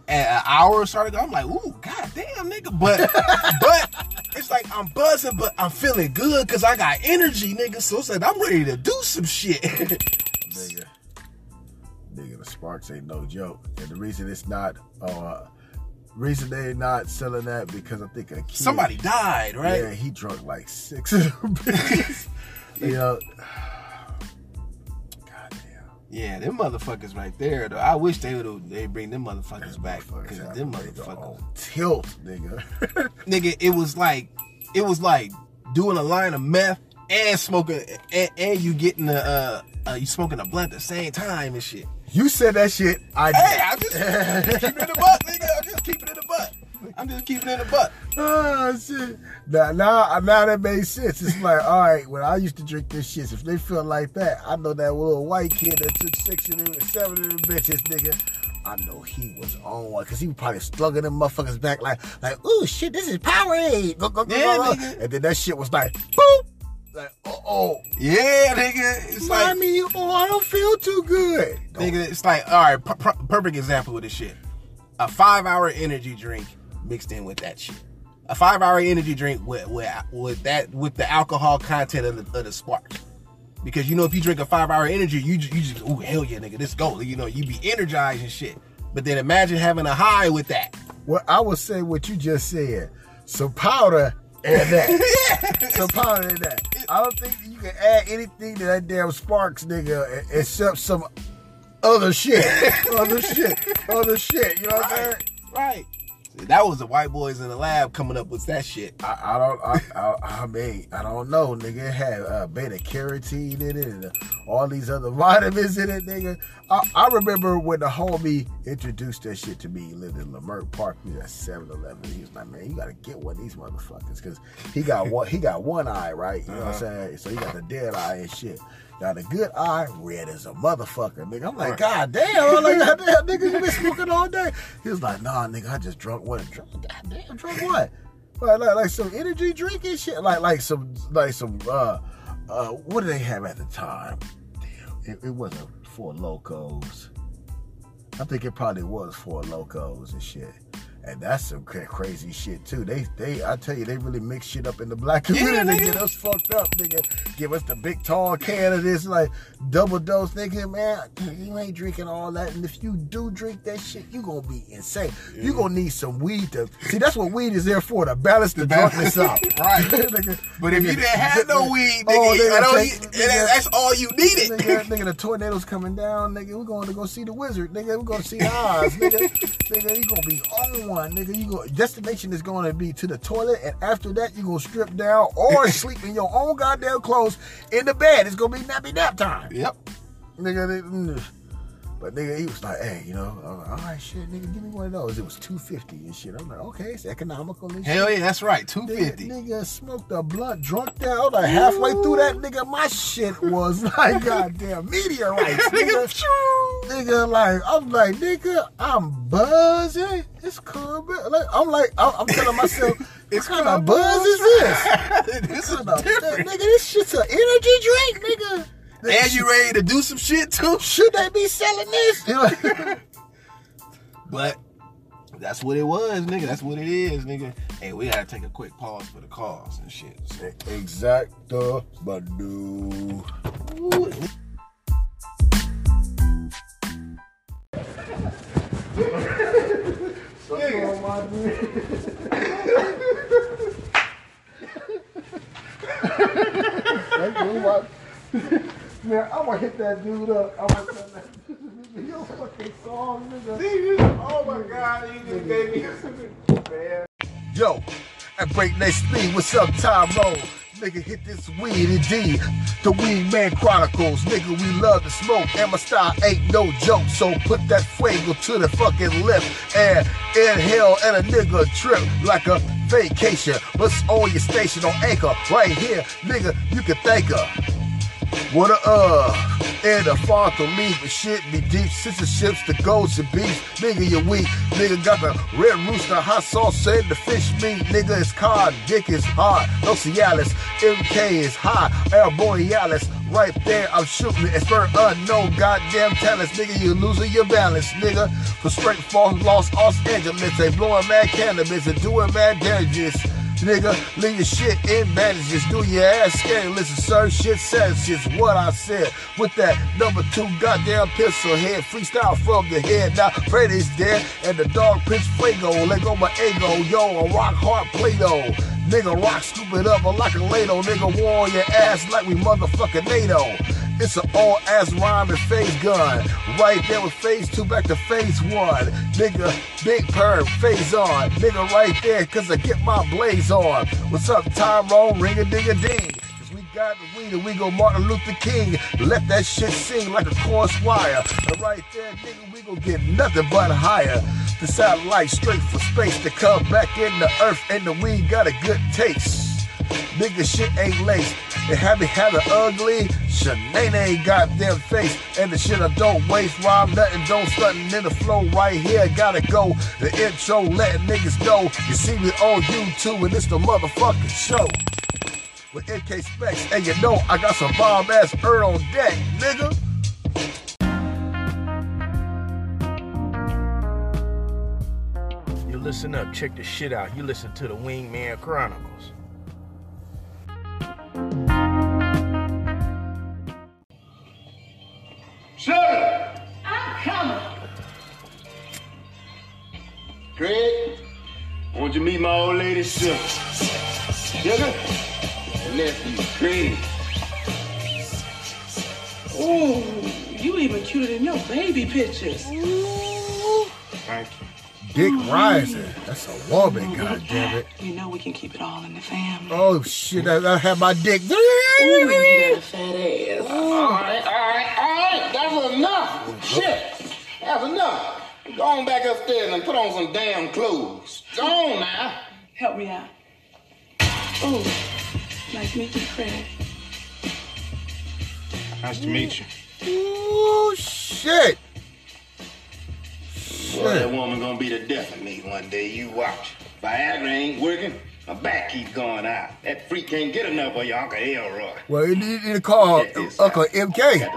an hour or started, I'm like, ooh, god damn, nigga. But [LAUGHS] but it's like I'm buzzing, but I'm feeling good because I got energy, nigga. So it's like I'm ready to do some shit. nigga. Nigga, the Sparks ain't no joke. And the reason it's not, uh, reason they not selling that because I think a kid, Somebody died, right? yeah, he drunk like six of them [LAUGHS] you know, [SIGHS] goddamn. Yeah, them motherfuckers right there. Though. I wish they would they bring them motherfuckers back because them motherfuckers. tilt, nigga. [LAUGHS] Nigga, it was like it was like doing a line of meth and smoking and, and you getting a uh, uh, you smoking a blunt at the same time and shit. You said that shit. I Hey, I'm just keeping it in the butt, nigga. I'm just keeping it in the butt. I'm just keeping it in the butt. Oh shit! Now, now, now that made sense. It's like, all right, when I used to drink this shit, if they feel like that, I know that little white kid that took six of them, seven of them bitches, nigga. I know he was on one because he was probably slugging them motherfuckers back like, like, ooh, shit, this is Powerade. Go, go, go, Yeah, go, go. And then that shit was like, boop, like, oh, oh, Yeah, nigga. It's like mommy, oh, I don't feel too good. Nigga, it's like, all right, per- per- perfect example of this shit. A five hour energy drink mixed in with that shit. A five hour energy drink with with, with that with the alcohol content of the, of the spark. Because you know, if you drink a five hour energy, you just, you just oh hell yeah, nigga, this go. You know, you be energized and shit. But then imagine having a high with that. Well, I would say what you just said. So powder and that. Some powder and that. I don't think you can add anything to that damn Sparks nigga except some other shit. [LAUGHS] other shit. Other shit. You know what I'm saying? Right. That was the white boys in the lab coming up with that shit. I, I don't. I, I, I mean, I don't know, nigga. It had uh, beta carotene in it, and all these other [LAUGHS] vitamins in it, nigga. I, I remember when the homie introduced that shit to me. He lived in Leimert Park. He was at 7-Eleven. He was like, "Man, you gotta get one of these motherfuckers, because he got one. He got one eye, right? You know what I'm saying? So he got the dead eye and shit." Got a good eye, red as a motherfucker, nigga. I'm like, God damn, I'm like, God damn, nigga, you been smoking all day. He was like, Nah, nigga, I just drunk one. Drunk, God damn, drunk what? Like, like, like some energy drink and shit. Like, like some, like some. uh uh What did they have at the time? Damn, it, it wasn't Four Lokos. I think it probably was Four Lokos and shit. And that's some crazy shit too. They, they, I tell you, they really mix shit up in the black community. Yeah, they get us fucked up, nigga. Give us the big tall can of this, like double dose, nigga. Man, you ain't drinking all that. And if you do drink that shit, you gonna be insane. You gonna need some weed to see. That's what weed is there for to balance the drunkenness [LAUGHS] out, Right. [LAUGHS] Nigga, But if you didn't have no [LAUGHS] weed, nigga, Oh, nigga, take- nigga. that's all you needed. Nigga, nigga, the tornado's coming down, nigga. We're going to go see the wizard, nigga. We're going to see Oz, nigga. nigga, you gonna be on one, nigga. You go destination is going to be to the toilet, and after that, you gonna strip down or [LAUGHS] sleep in your own goddamn clothes in the bed. It's gonna be nappy nap time, Yep. nigga. Mm, But nigga, he was like, hey, you know, I'm like, all right, shit, nigga, give me one of those. It was two fifty and shit. I'm like, okay, it's economical and shit. Hell yeah, that's right. 250. nigga smoked a blunt, drunk down. Like halfway through that, nigga, my shit was [LAUGHS] like goddamn meteorites, [LAUGHS] nigga. nigga, like I'm like, nigga, I'm buzzing. It's cool, but like I'm like, I'm, I'm telling myself, [LAUGHS] It's what kind of buzz is this? this is What kind of- different. nigga, this shit's an energy drink, nigga. And you ready to do some shit too? should they be selling this? [LAUGHS] But that's what it was, nigga. That's what it is, nigga. Hey, we gotta take a quick pause for the calls and shit. So, Exacto, Badu. [LAUGHS] Man, I'm gonna hit that dude up. I'm gonna send that video [LAUGHS] fucking song, nigga. Oh my god, you just gave me man. [LAUGHS] Yo, at breakneck speed, what's up, Tyro? Nigga, hit this weed indeed. The Weed Man Chronicles, nigga, we love to smoke, and my style ain't no joke. So put that fuego to the fucking lip and inhale and a nigga trip like a vacation. What's on your station on anchor? Right here, nigga, you can thank her. What a uh, and the far to leave, but shit be deep. Sister ships, the ghosts and beefs. Nigga, you weak. Nigga got the red rooster, hot sauce, said the fish meat. Nigga is cod, dick is hard. No Cialis, MK is high. Air Borealis, right there, I'm shooting it. It's very unknown, goddamn talents. Nigga, you losing your balance, nigga. For straight falls, lost Los Angeles, they blowing mad cannabis and doing mad damages. Nigga, leave your shit in bandages. Do your ass scared. Listen, sir, shit says shit's what I said. With that number two goddamn pistol head. Freestyle from the head. Now, Freddy's dead. And the dog Prince Fuego. Let go my ego. Yo, a rock hard Play-Doh. Nigga, rock it up like a ladle. Nigga, war on your ass like we motherfucking NATO. It's an all ass rhyme and phase gun. Right there with phase two back to phase one. Nigga, big perm, phase on. Nigga, right there, cause I get my blaze on. What's up, Tyrone? Ring a ding a ding. Cause we got the weed and we go Martin Luther King. Let that shit sing like a course wire. And right there, nigga, we gon' get nothing but higher. The satellite straight for space to come back in the earth and the weed got a good taste. Nigga, shit ain't laced. It had me have an ugly, Shanae goddamn face. And the shit I don't waste, rhyme nothing, don't stuntin' in the flow right here. Gotta go. The intro letting niggas know. You see me on YouTube and it's the motherfucking show. With MK Spext, and you know I got some bomb ass earth on deck, nigga. You listen up, check the shit out. You listen to the Wingman Chronicles. Sugar! I'm ah, coming. Craig, won't you meet my old lady, Sugar? Sugar? Nephew, Craig. Ooh, you even cuter than your baby pictures. Thank you. Dick Rising. That's a woman, goddammit. You know we can keep it all in the family. Oh shit, I, I have my dick. Ooh, you got a fat ass. All right, all right, all right. That's enough. Shit. That's enough. Go on back upstairs and put on some damn clothes. Go on now. Help me out. Ooh, nice to meet you, Fred. Nice to meet you. Oh shit. Boy, that woman gonna be the death of me one day. You watch. Viagra ain't working. My back keeps going out. That freak can't get enough of your Uncle Elroy. Well, you need to call Uncle MK.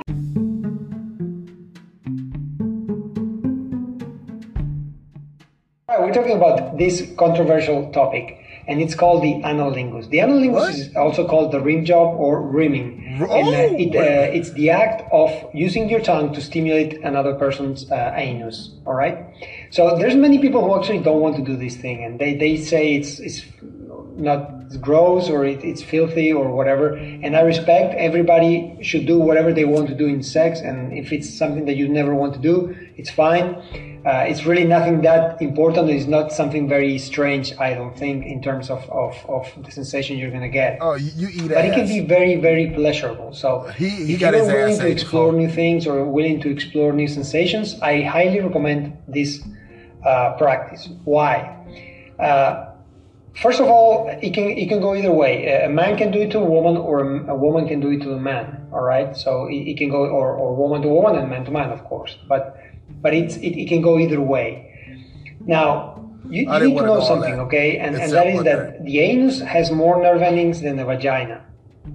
Right, we're talking about this controversial topic, and it's called the anilingus. The anilingus What? is also called the rim job or rimming. R- and, uh, oh, it, uh, it's the act of using your tongue to stimulate another person's uh, anus. All right. So there's many people who actually don't want to do this thing, and they, they say it's it's not it's gross or it, it's filthy or whatever. And I respect everybody should do whatever they want to do in sex, and if it's something that you never want to do, it's fine. Uh, it's really nothing that important. It's not something very strange, I don't think, in terms of, of, of the sensation you're gonna get. Oh, you, you eat But it can be very, very pleasurable. So He- he if got you're willing ass to explore new things or willing to explore new sensations, I highly recommend this uh, practice. Why? Uh, first of all, it can it can go either way. A man can do it to a woman, or a, a woman can do it to a man. All right, so it, it can go or, or woman to woman and man to man, of course. But but it's it, it can go either way. Now you, you need to know something, that. okay? And, and that is that the anus has more nerve endings than the vagina,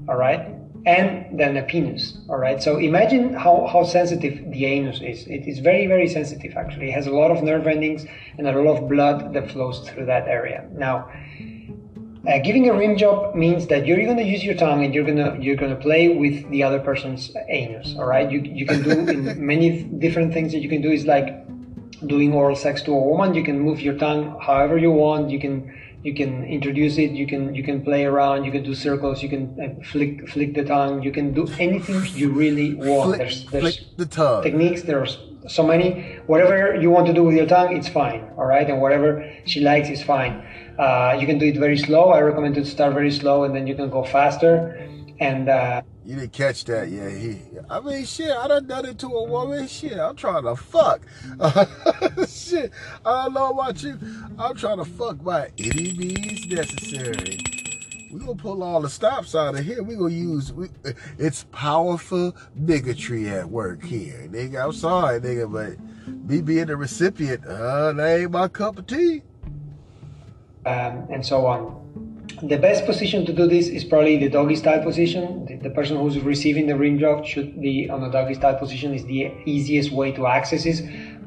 all right, and than the penis, all right. So imagine how, how sensitive the anus is. It is very very sensitive actually. It has a lot of nerve endings and a lot of blood that flows through that area. Now, uh, giving a rim job means that you're going to use your tongue and you're going to you're going to play with the other person's anus. All right, you you can do [LAUGHS] in many different things that you can do is like doing oral sex to a woman. You can move your tongue however you want. You can you can introduce it. You can you can play around. You can do circles. You can uh, flick flick the tongue. You can do anything you really want. Flick, there's there's flick the tongue. techniques. There's so many. Whatever you want to do with your tongue, it's fine. All right, and whatever she likes is fine. Uh, you can do it very slow. I recommend to start very slow, and then you can go faster. And uh, You didn't catch that, yeah. He, I mean, shit, I done done it to a woman. Shit, I'm trying to fuck. [LAUGHS] shit, I don't know about you. I'm trying to fuck by any means necessary. We gonna pull all the stops out of here. We gonna use. We, it's powerful bigotry at work here, nigga. I'm sorry, nigga, but me being the recipient, uh, that ain't my cup of tea. um, and so on. The best position to do this is probably the doggy style position. The, the person who's receiving the rim job should be on a doggy style position. is the easiest way to access it,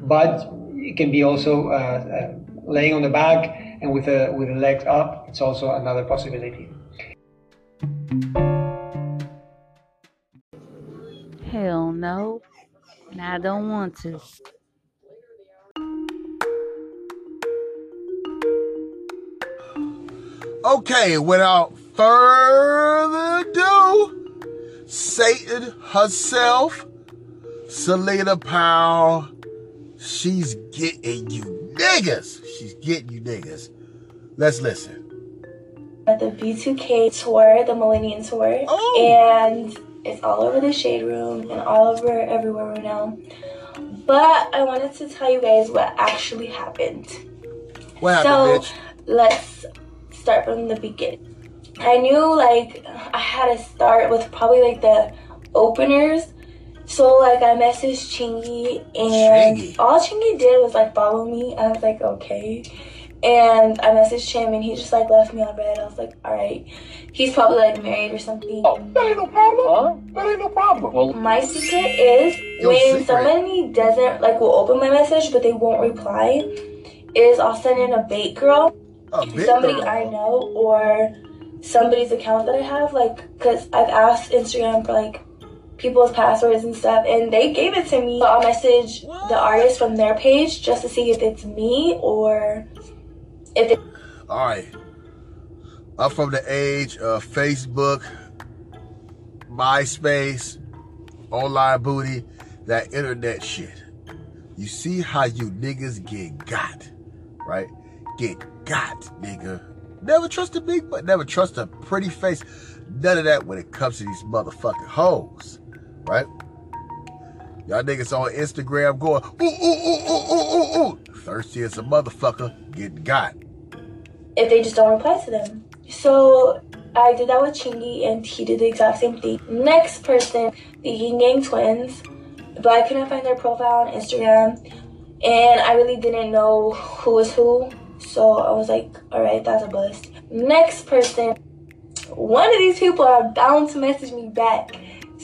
but it can be also uh, uh, laying on the back and with the with the legs up. It's also another possibility. Hell no. And I don't want to. Okay, without further ado, Satan herself, Celina Powell, she's getting you niggas. She's getting you niggas. Let's listen. At the B2K tour, the Millennium Tour, Oh. and it's all over the Shade Room and all over everywhere right now. But I wanted to tell you guys what actually happened. What happened, so bitch? let's start from the beginning. I knew like I had to start with probably like the openers. So like I messaged Chingy and Chingy. all Chingy did was like follow me. I was like okay. And I messaged him and he just like left me on read. I was like, alright. He's probably like married or something. Oh, That ain't no problem. That ain't no problem. Well, My secret is Your when secret? somebody doesn't like will open my message but they won't reply, is I'll send in a bait girl A big somebody girl. I know or somebody's account that I have, like, because I've asked Instagram for like people's passwords and stuff, and they gave it to me. So I'll message the artist from their page just to see if it's me or if All right. I'm from the age of Facebook, MySpace, online booty, that internet shit. You see how you niggas get got, right? Get got, nigga. Never trust a big butt, never trust a pretty face. None of that when it comes to these motherfucking hoes, right? Y'all niggas on Instagram going, ooh, ooh, ooh, ooh, ooh, ooh, ooh. Thirsty as a motherfucker, getting got. if they just don't reply to them. So I did that with Chingy, and he did the exact same thing. Next person, the Ying Yang twins, but I couldn't find their profile on Instagram, and I really didn't know who was who. So I was like, all right, that's a bust. Next person, one of these people are bound to message me back.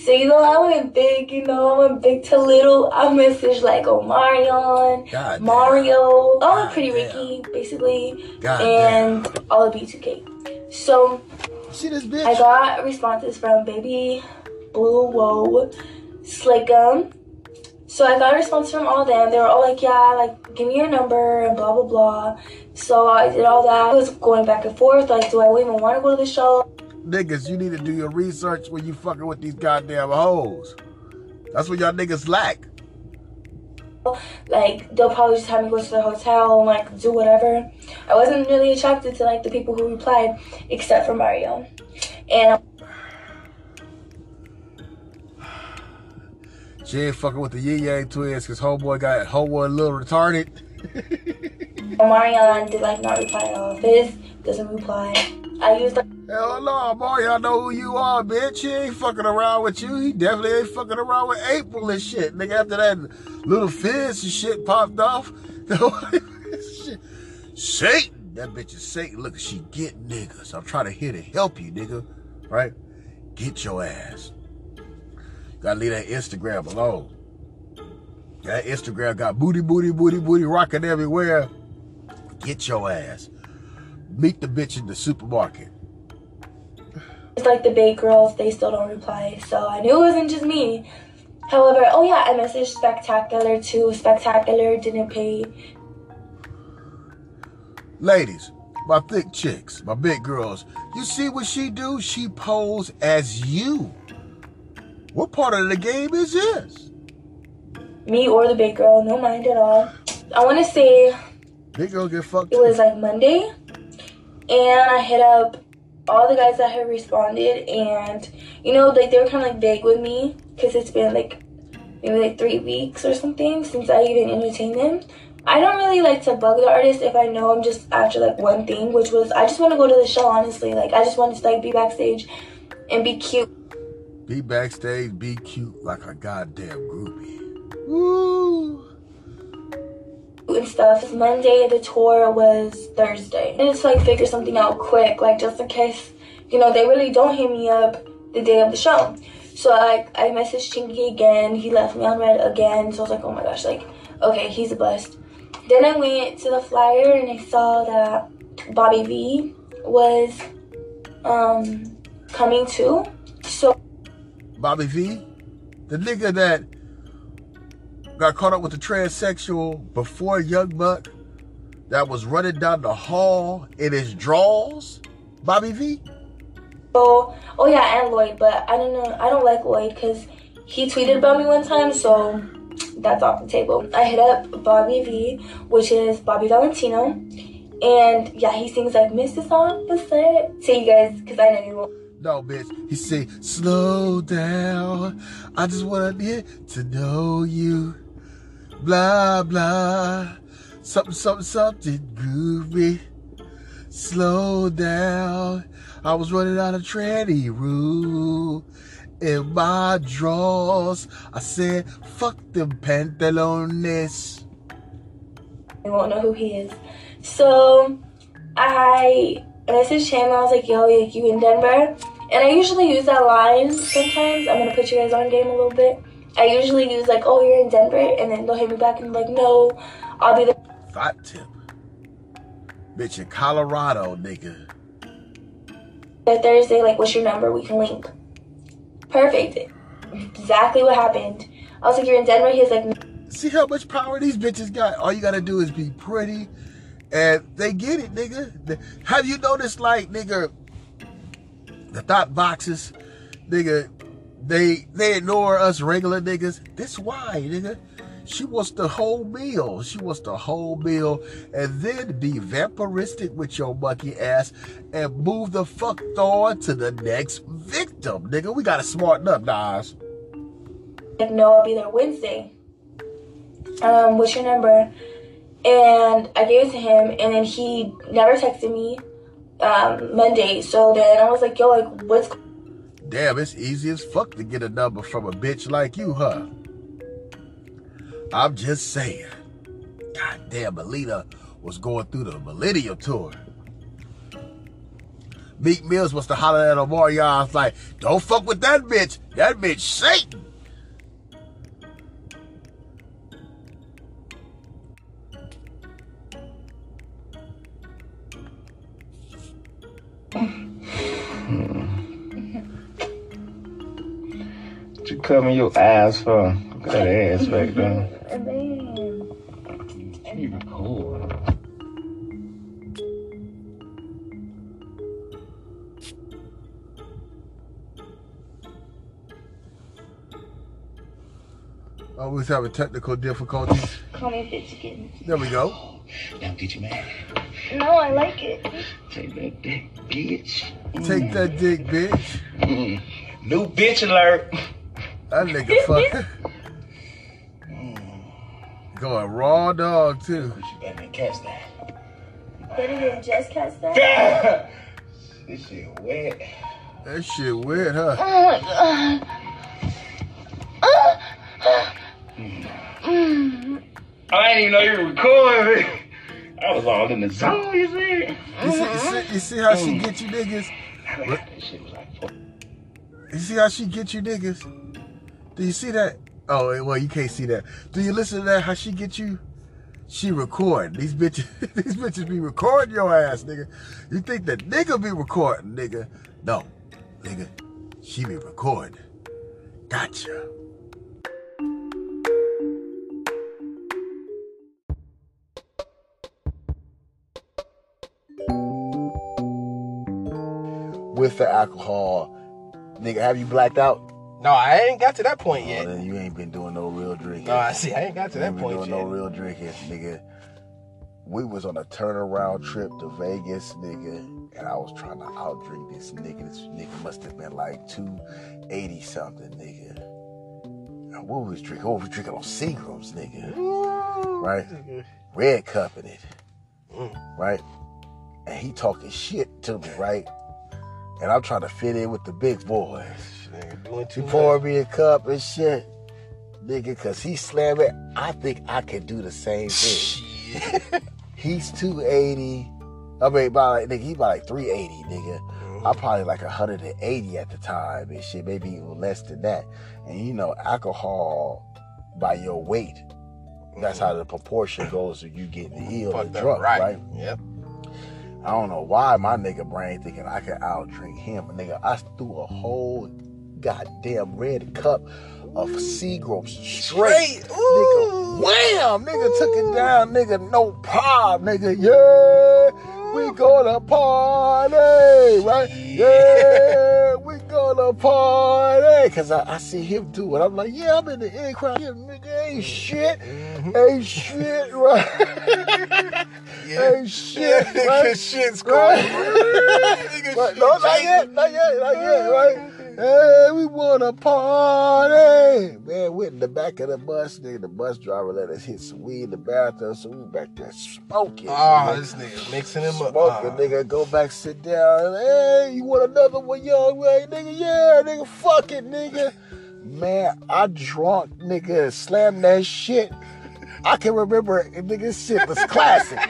So you know, I went big. You know, I went big to little. I messaged like Omarion, God damn. Mario, all God of Pretty damn. Ricky, basically God and all the B2K. So See this bitch? I got responses from Baby Blue Whoa, Slickum. So I got a response from all of them. They were all like, yeah, like, give me your number and blah, blah, blah. So I did all that. I was going back and forth. Like, do I even want to go to the show? Niggas, you need to do your research when you fucking with these goddamn hoes. That's what y'all niggas lack. Like, they'll probably just have me go to the hotel and, like, do whatever. I wasn't really attracted to, like, the people who replied, except for Mario. And um, She ain't fucking with the Ying Yang twins because homeboy got homeboy a little retarded. Marion did, like, not reply at all. Fizz doesn't reply. I used, like, Hell no, boy, y'all know who you are, bitch. He ain't fucking around with you. He definitely ain't fucking around with April and shit. Nigga, after that little fizz and shit popped off. [LAUGHS] Satan. That bitch is Satan. Look, she get niggas. I'm trying to here to help you, nigga. Right? Get your ass. Gotta leave that Instagram alone. That Instagram got booty, booty, booty, booty rocking everywhere. Get your ass. Meet the bitch in the supermarket. It's like the big girls, they still don't reply. So I knew it wasn't just me. However, oh yeah, I messaged Spectacular too. Spectacular didn't pay. Ladies, my thick chicks, my big girls, you see what she do? She pose as you. What part of the game is this? me or the big girl, no mind at all. I want to say Big girl get fucked. it was like Monday, and I hit up all the guys that had responded, and you know, like they were kind of like vague with me because it's been like maybe like three weeks or something since I even entertained them. I don't really like to bug the artist if I know I'm just after like one thing, which was I just want to go to the show. Honestly, like I just wanted to like be backstage and be cute Be backstage, be cute like a goddamn groupie. Woo! And stuff. Monday the tour was Thursday. And it's like figure something out quick, like just in case, you know, they really don't hit me up the day of the show. So like I messaged Chingy again, he left me on read again, so I was like, oh my gosh, like, okay, he's a bust. Then I went to the flyer and I saw that Bobby V was um coming too. So Bobby V, the nigga that got caught up with the transsexual before Young Buck, that was running down the hall in his drawers. Bobby V. Oh, oh yeah, and Lloyd, but I don't know. I don't like Lloyd because he tweeted about me one time, so that's off the table. I hit up Bobby V, which is Bobby Valentino, and yeah, he sings like Mrs. Opposite to you guys because I know you won't. No, bitch. He say, slow down. I just want to get to know you. Blah, blah. Something, something, something groovy. Slow down. I was running out of tranny rule. In my drawers, I said, fuck them pantalones. You won't know who he is. So I messaged him. I was like, "Yo, you in Denver?" And I usually use that line sometimes. I'm gonna put you guys on game a little bit. I usually use like, "Oh, you're in Denver," and then they'll hit me back and be like, "No, I'll be there." Thought tip. Bitch in Colorado, nigga. Thursday, like, what's your number? We can link. Perfect. Exactly what happened. I was like, you're in Denver? He was like, See how much power these bitches got? All you gotta do is be pretty, and they get it, nigga. Have you noticed, like, nigga, the thought boxes, nigga, they they ignore us regular niggas. This why, nigga. She wants the whole meal. She wants the whole meal, and then be vampiristic with your monkey ass and move the fuck on to the next victim, nigga. We gotta smarten up, Nas. no, I'll be there Wednesday. Um, what's your number? And I gave it to him, and then he never texted me um, Monday. So then I was like, yo, like, what's Damn, it's easy as fuck to get a number from a bitch like you, huh? I'm just saying. God damn, Melina was going through the Millennial Tour. Meek Mills was to holler at Omarion. was like, don't fuck with that bitch. That bitch Satan. Covering your eyes for? Look at that ass back there. You record. Always having technical difficulties. Call me bitch again. There we go. Now get you mad. No, I like it. Take that dick, bitch. Take that dick, bitch. Mm. [LAUGHS] New bitch alert. That nigga fuck. [LAUGHS] Going raw dog, too. You better than catch that. Better than just catch that? [LAUGHS] this shit wet. That shit weird, huh? Oh my god. I didn't even know you were recording. [LAUGHS] I was all in the zone, you see? You see, you see, you see how she mm. get you niggas? That shit was like. You see how she get you niggas? Do you see that? Oh, eh, well, you can't see that. Do you listen to that? How she get you? She record. These bitches, [LAUGHS] these bitches be recording your ass, nigga. You think that nigga be recording, nigga? No, nigga. She be recording. Gotcha. With the alcohol, nigga, have you blacked out? No, I ain't got to that point Oh, yet. then you ain't been doing no real drinking. No, I see. I ain't got to that We point doing yet. no real drinking, nigga. We was on a turnaround trip to Vegas, nigga, and I was trying to outdrink this nigga. This nigga must have been like two eighty something, nigga. And what was drinking? Oh, we was drinking on Seagrams, nigga. Right? Red cup in it. Mm. Right? And he talking shit to me, right? And I'm trying to fit in with the big boys. Nigga, doing He too much. poured me a cup and shit. Nigga, cause he slammed it. I think I can do the same thing. [LAUGHS] He's 280. I mean, about like, nigga, he about like 380, nigga. I'm uh-huh. probably like 180 at the time and shit, maybe even less than that. And you know, alcohol by your weight, that's how uh-huh. the proportion goes to you getting ill and drunk, right. right? Yep. I don't know why my nigga brain thinking I could out drink him. Nigga, I threw a whole goddamn red cup of Seagrams straight. Straight. Nigga, wham! Nigga took it down, nigga, no problem, nigga. Yeah, we gonna party, right? Yeah, we gonna party. Cause I, I see him do it. I'm like, yeah, I'm in the in crowd. Yeah, nigga, ain't shit. Mm-hmm. Ain't shit, right? [LAUGHS] Ain't shit, right? Nigga, shit's going. [LAUGHS] Right. Nigga, Right. shit No, not yet, not yet, not yet, right? Hey, we want a party. Man, went in the back of the bus, nigga. The bus driver let us hit some weed in the bathroom, so we back there smoking. Oh, this nigga mixing him up. Smoking, Ah. nigga. Go back, sit down. Hey, you want another one, young man? Nigga, yeah, nigga, fuck it, nigga. Man, I drunk, nigga, slammed that shit. I can remember, it, nigga, shit was classic. [LAUGHS]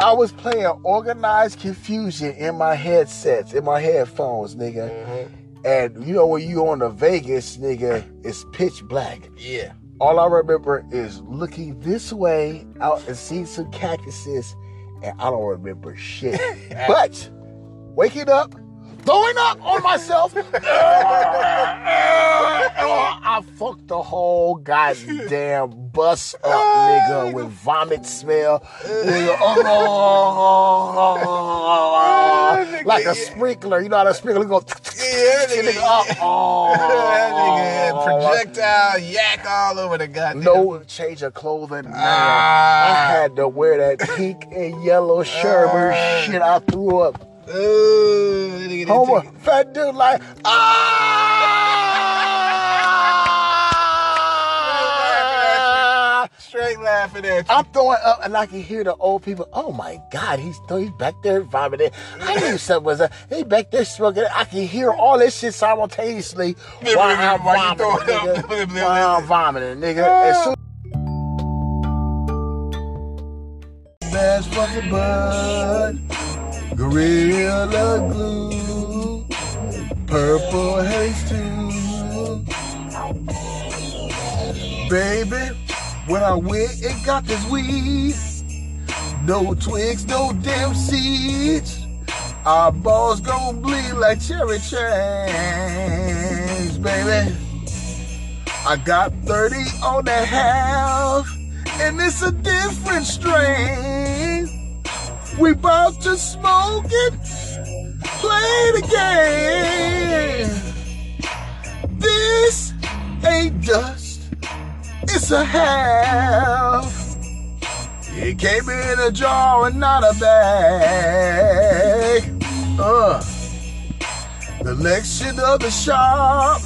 I was playing Organized Konfusion in my headsets, in my headphones, nigga. Mm-hmm. And you know when you on the Vegas, nigga, it's pitch black. Yeah. All I remember is looking this way out and seeing some cactuses, and I don't remember shit. [LAUGHS] but waking up, throwing up on myself. I fucked the whole goddamn bus up, nigga, with vomit smell. Nigga, oh, like a sprinkler. You know how a sprinkler go. Yeah, that nigga, up. [LAUGHS] Oh, nigga projectile yak all over the goddamn. no change of clothing. Man, Ah. I had to wear that pink and yellow Sherman Ah. shit. I threw up. Ooh, Homer, fat dude, like ah. Straight laughing at you. I'm throwing up, and I can hear the old people. Oh my God, he's he's back there vomiting. I knew something was up. He back there smoking. I can hear all this shit simultaneously [LAUGHS] while I'm vomiting, nigga. While I'm vomiting, nigga. As fucking bud, gorilla glue, purple haze too. Baby, when I went and got this weed, no twigs, no damn seeds. Our balls gon' bleed like cherry chains, baby. I got 30 on the half, and it's a different strain. We bout to smoke it, play the game. This ain't dust, it's a half. It came in a jar and not a bag. Uh, the election of the shop.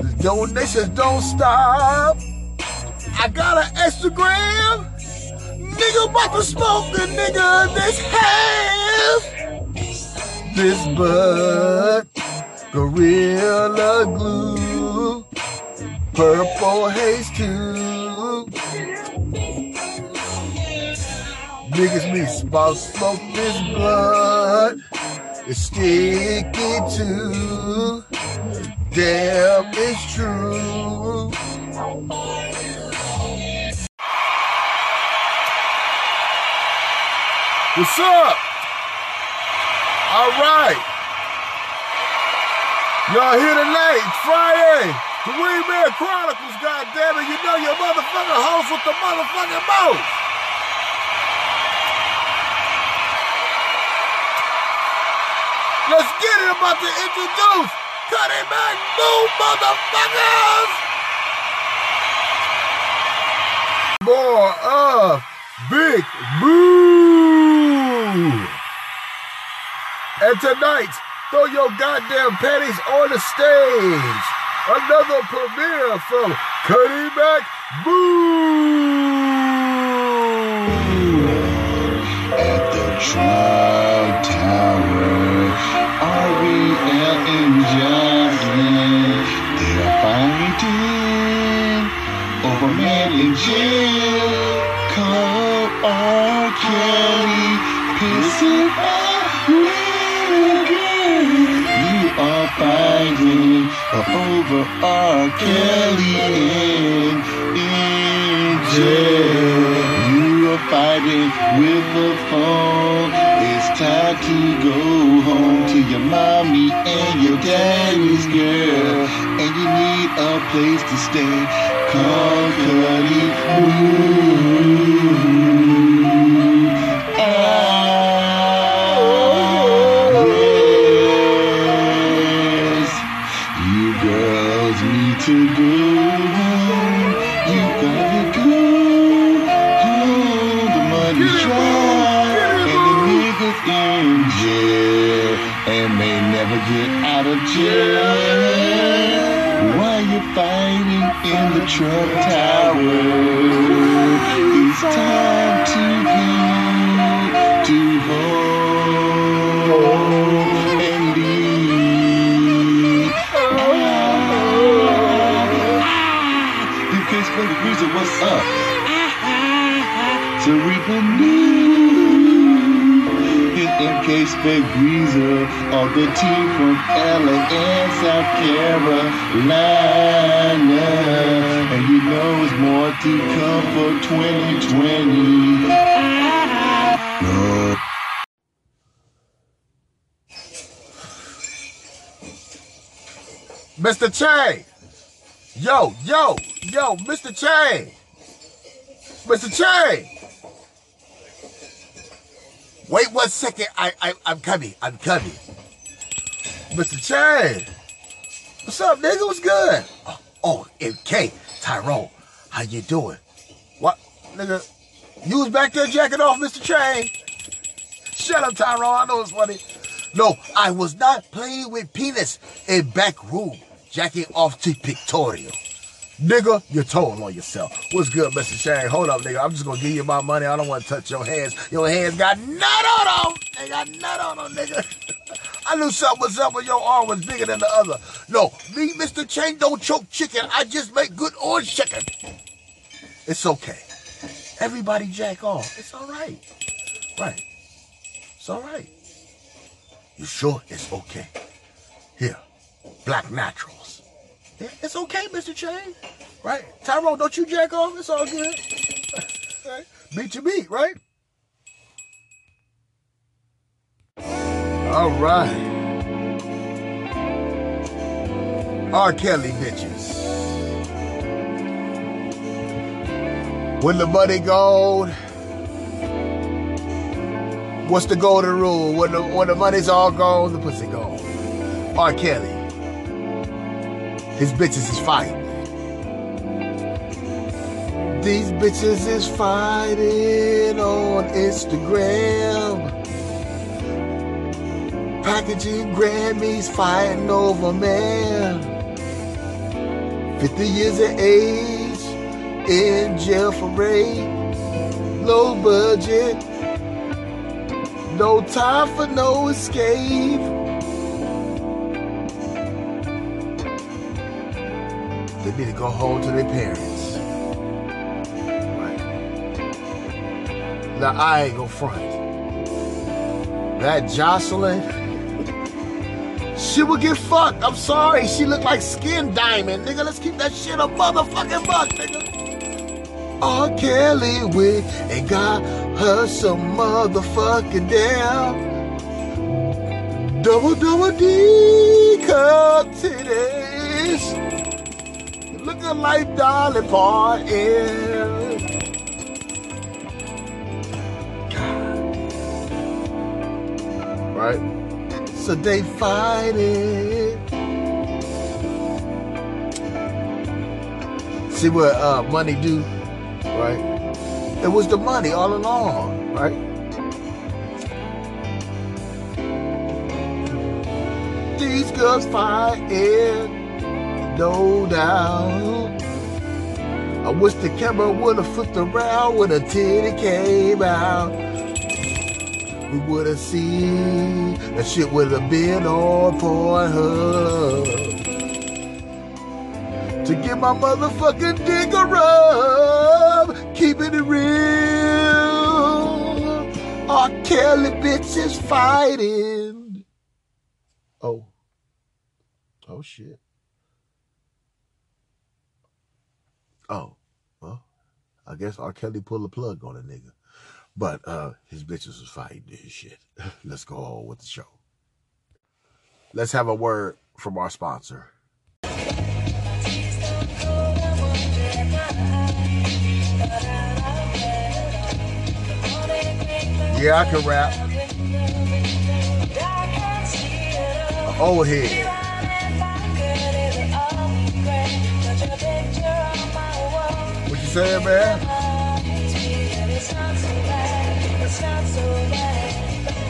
The donations don't stop. I got an extra gram. Nigga about to smoke the nigga this half. This bud, Gorilla Glue, Purple Haze too. Niggas me smoke, smoke this blood. It's sticky too. Damn, it's true. What's up? All right. Y'all here tonight. Friday. The Wingman Chronicles, goddammit. You know your motherfucking host with the motherfucking most. Let's get it. About to introduce Cutting Back Boom, motherfuckers. more of uh, Big Boo. And tonight, throw your goddamn panties on the stage. Another premiere from Cutting Back Boo. R. Kelly in, in jail. You are fighting with the phone. It's time to go home to your mommy and your daddy's girl. And you need a place to stay. Cuddy Ooh. Of jail. You're fighting in the Trump Tower, it's time to go to home and leave. Big Case Baby Greaser, what's up? Ah, ah, ah. Tariqa New. MK Greaser, all the team from LA and South Carolina. And you know it's more to come for 2020. No. Mr. Chang. Yo, yo, yo, Mr. Chang. Mr. Chang. Wait one second. I, I, I'm coming. I'm coming. Mr. Chang. What's up, nigga? What's good? Oh, oh MK. Tyrone. How you doing? What? Nigga, you was back there jacking off, Mr. Chang. Shut up, Tyrone. I know it's funny. No, I was not playing with penis in back room, jacking off to pictorial. Nigga, you're told on yourself. What's good, Mr. Chang? Hold up, nigga. I'm just gonna give you my money. I don't want to touch your hands. Your hands got nut on them. They got nut on them, nigga. [LAUGHS] I knew something was up when your arm was bigger than the other. No, me, Mr. Chang, don't choke chicken. I just make good orange chicken. It's okay. Everybody jack off. It's all right. Right. It's all right. You sure it's okay? Here, Black Naturals. It's okay, Mr. Chang. Right? Tyrone, don't you jack off? It's all good. right? Beat your beat, right? All right. R. Kelly bitches. When the money gone, what's the golden rule? When the, when the money's all gone, the pussy gone. R. Kelly. His bitches is fighting. These bitches is fighting on Instagram. Packaging Grammys, fighting over man. 50 years of age, in jail for rape. Low budget, no time for no escape. They need to go home to their parents. Right. Now I ain't gonna front. That Joycelyn, she would get fucked. I'm sorry. She looked like Skin Diamond, nigga. Let's keep that shit a motherfucking buck, nigga. R. Kelly with and got her some motherfucking damn double double D cup titties. Looking like Dolly Parton. Right? So they fight it. See what uh, money do, right? It was the money all along, right? These girls fighting, no doubt. I wish the camera would have flipped around when a titty came out. We would have seen that shit would have been on Pornhub. To get my motherfucking dick a rub, keeping it real. R. Kelly bitches fighting. Oh. Oh shit. Oh. Well, I guess R. Kelly pulled a plug on a nigga. But uh his bitches was fighting his shit. [LAUGHS] Let's go on with the show. Let's have a word from our sponsor. Yeah, I can rap. Old head. Saying, man?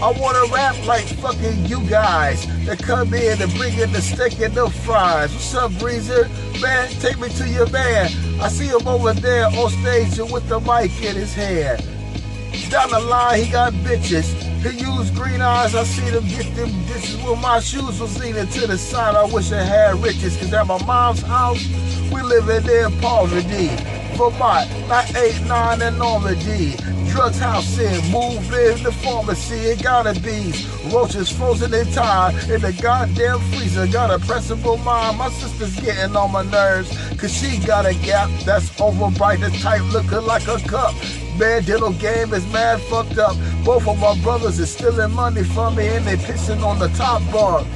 I wanna rap like fucking you guys that come in and bring in the steak and the fries. What's up, Breezer? Man, take me to your man. I see him over there on stage with the mic in his hand. Down the line, he got bitches. He used green eyes. I see them get them bitches with my shoes was leaning to the side. I wish I had riches, cause at my mom's house, we live in there, poverty. Vermont, not 8, 9 in Normandie. Drugs house in, move in the pharmacy. It gotta be roaches frozen in time in the goddamn freezer. Got a pressable mind. My sister's getting on my nerves, cause she got a gap that's over bright and tight, looking like a cup. Man, diddle game is mad fucked up. Both of my brothers is stealing money from me and they pissing on the top bunk.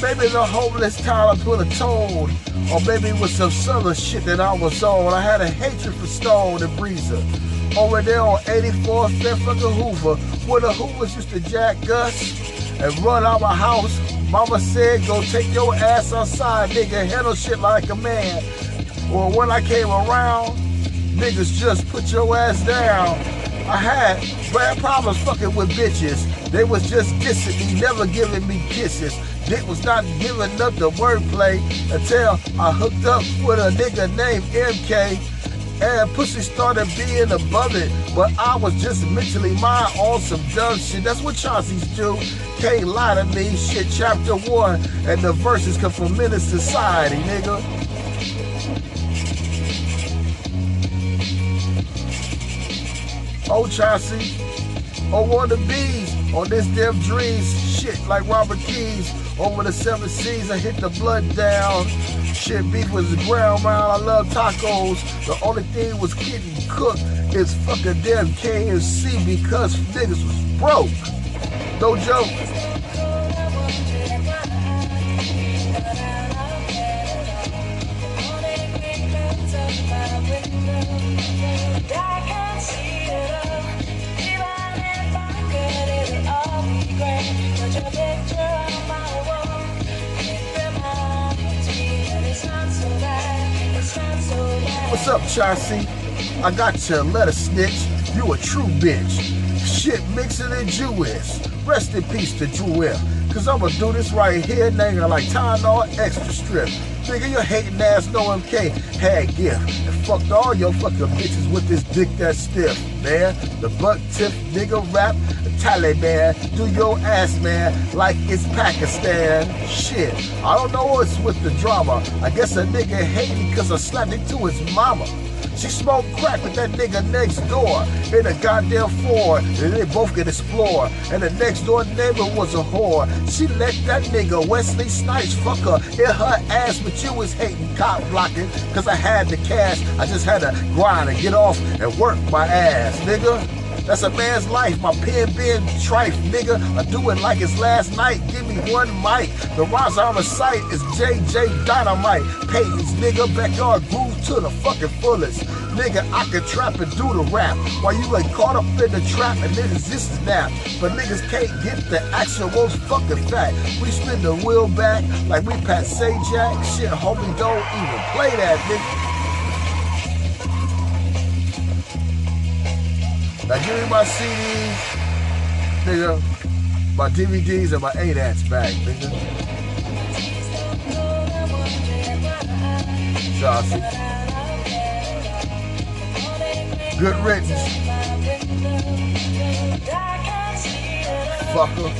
Maybe the homeless Tyler put a or maybe it was some other shit that I was on. I had a hatred for Stone and Breezer. Over there on 84th and Hoover, where the Hoovers used to jack us and run my house. Mama said, go take your ass outside, nigga, handle shit like a man. Well, when I came around, niggas just put your ass down. I had bad problems fucking with bitches. They was just dissing me, never giving me kisses. Dick was not giving up the wordplay until I hooked up with a nigga named MK. And pussy started being above it, but I was just mentally mine on some dumb shit. That's what Chauncey's do. Can't lie to me. Shit, chapter one, and the verses come from Menace Society, nigga. Oh, Chauncey. Oh, of the bees on this damn dreams. Shit, like Robert Keys. Over the seven seas, I hit the blood down. Shit, beef was ground round. I love tacos. The only thing was getting cooked is fucking damn KFC because niggas was broke. No joke. What's up, Chauncey? I got your letter snitch. You a true bitch. Shit mixing than Jewish. Rest in peace to Jewel. Cause I'ma do this right here, nigga, like Tylenol extra strip. Nigga, your hating ass no MK had gift. And fucked all your fucking bitches with this dick that stiff, man. The butt tip nigga rap, the Taliban. Do your ass, man, like it's Pakistan. Shit, I don't know what's with the drama. I guess a nigga hating cause I slapped it to his mama. She smoked crack with that nigga next door in a goddamn Ford, and they both get explore. And the next door neighbor was a whore. She let that nigga Wesley Snipes fuck her in her ass, but you was hating cop blocking, cause I had the cash. I just had to grind and get off and work my ass, nigga. That's a man's life. My pen being trife, nigga. I do it like it's last night. Give me one mic. The rhymes the site is JJ Dynamite. Payton's nigga, backyard groove to the fucking fullest. Nigga, I can trap and do the rap. While you ain't caught up in the trap and niggas this is that. But niggas can't get the action, actual fucking fact. We spin the wheel back like we Pat Sajak. Shit, homie, don't even play that, nigga. Now give me my CDs, nigga, my DVDs and my 8-ats back, nigga. Saucy. Good riddance. Fucker.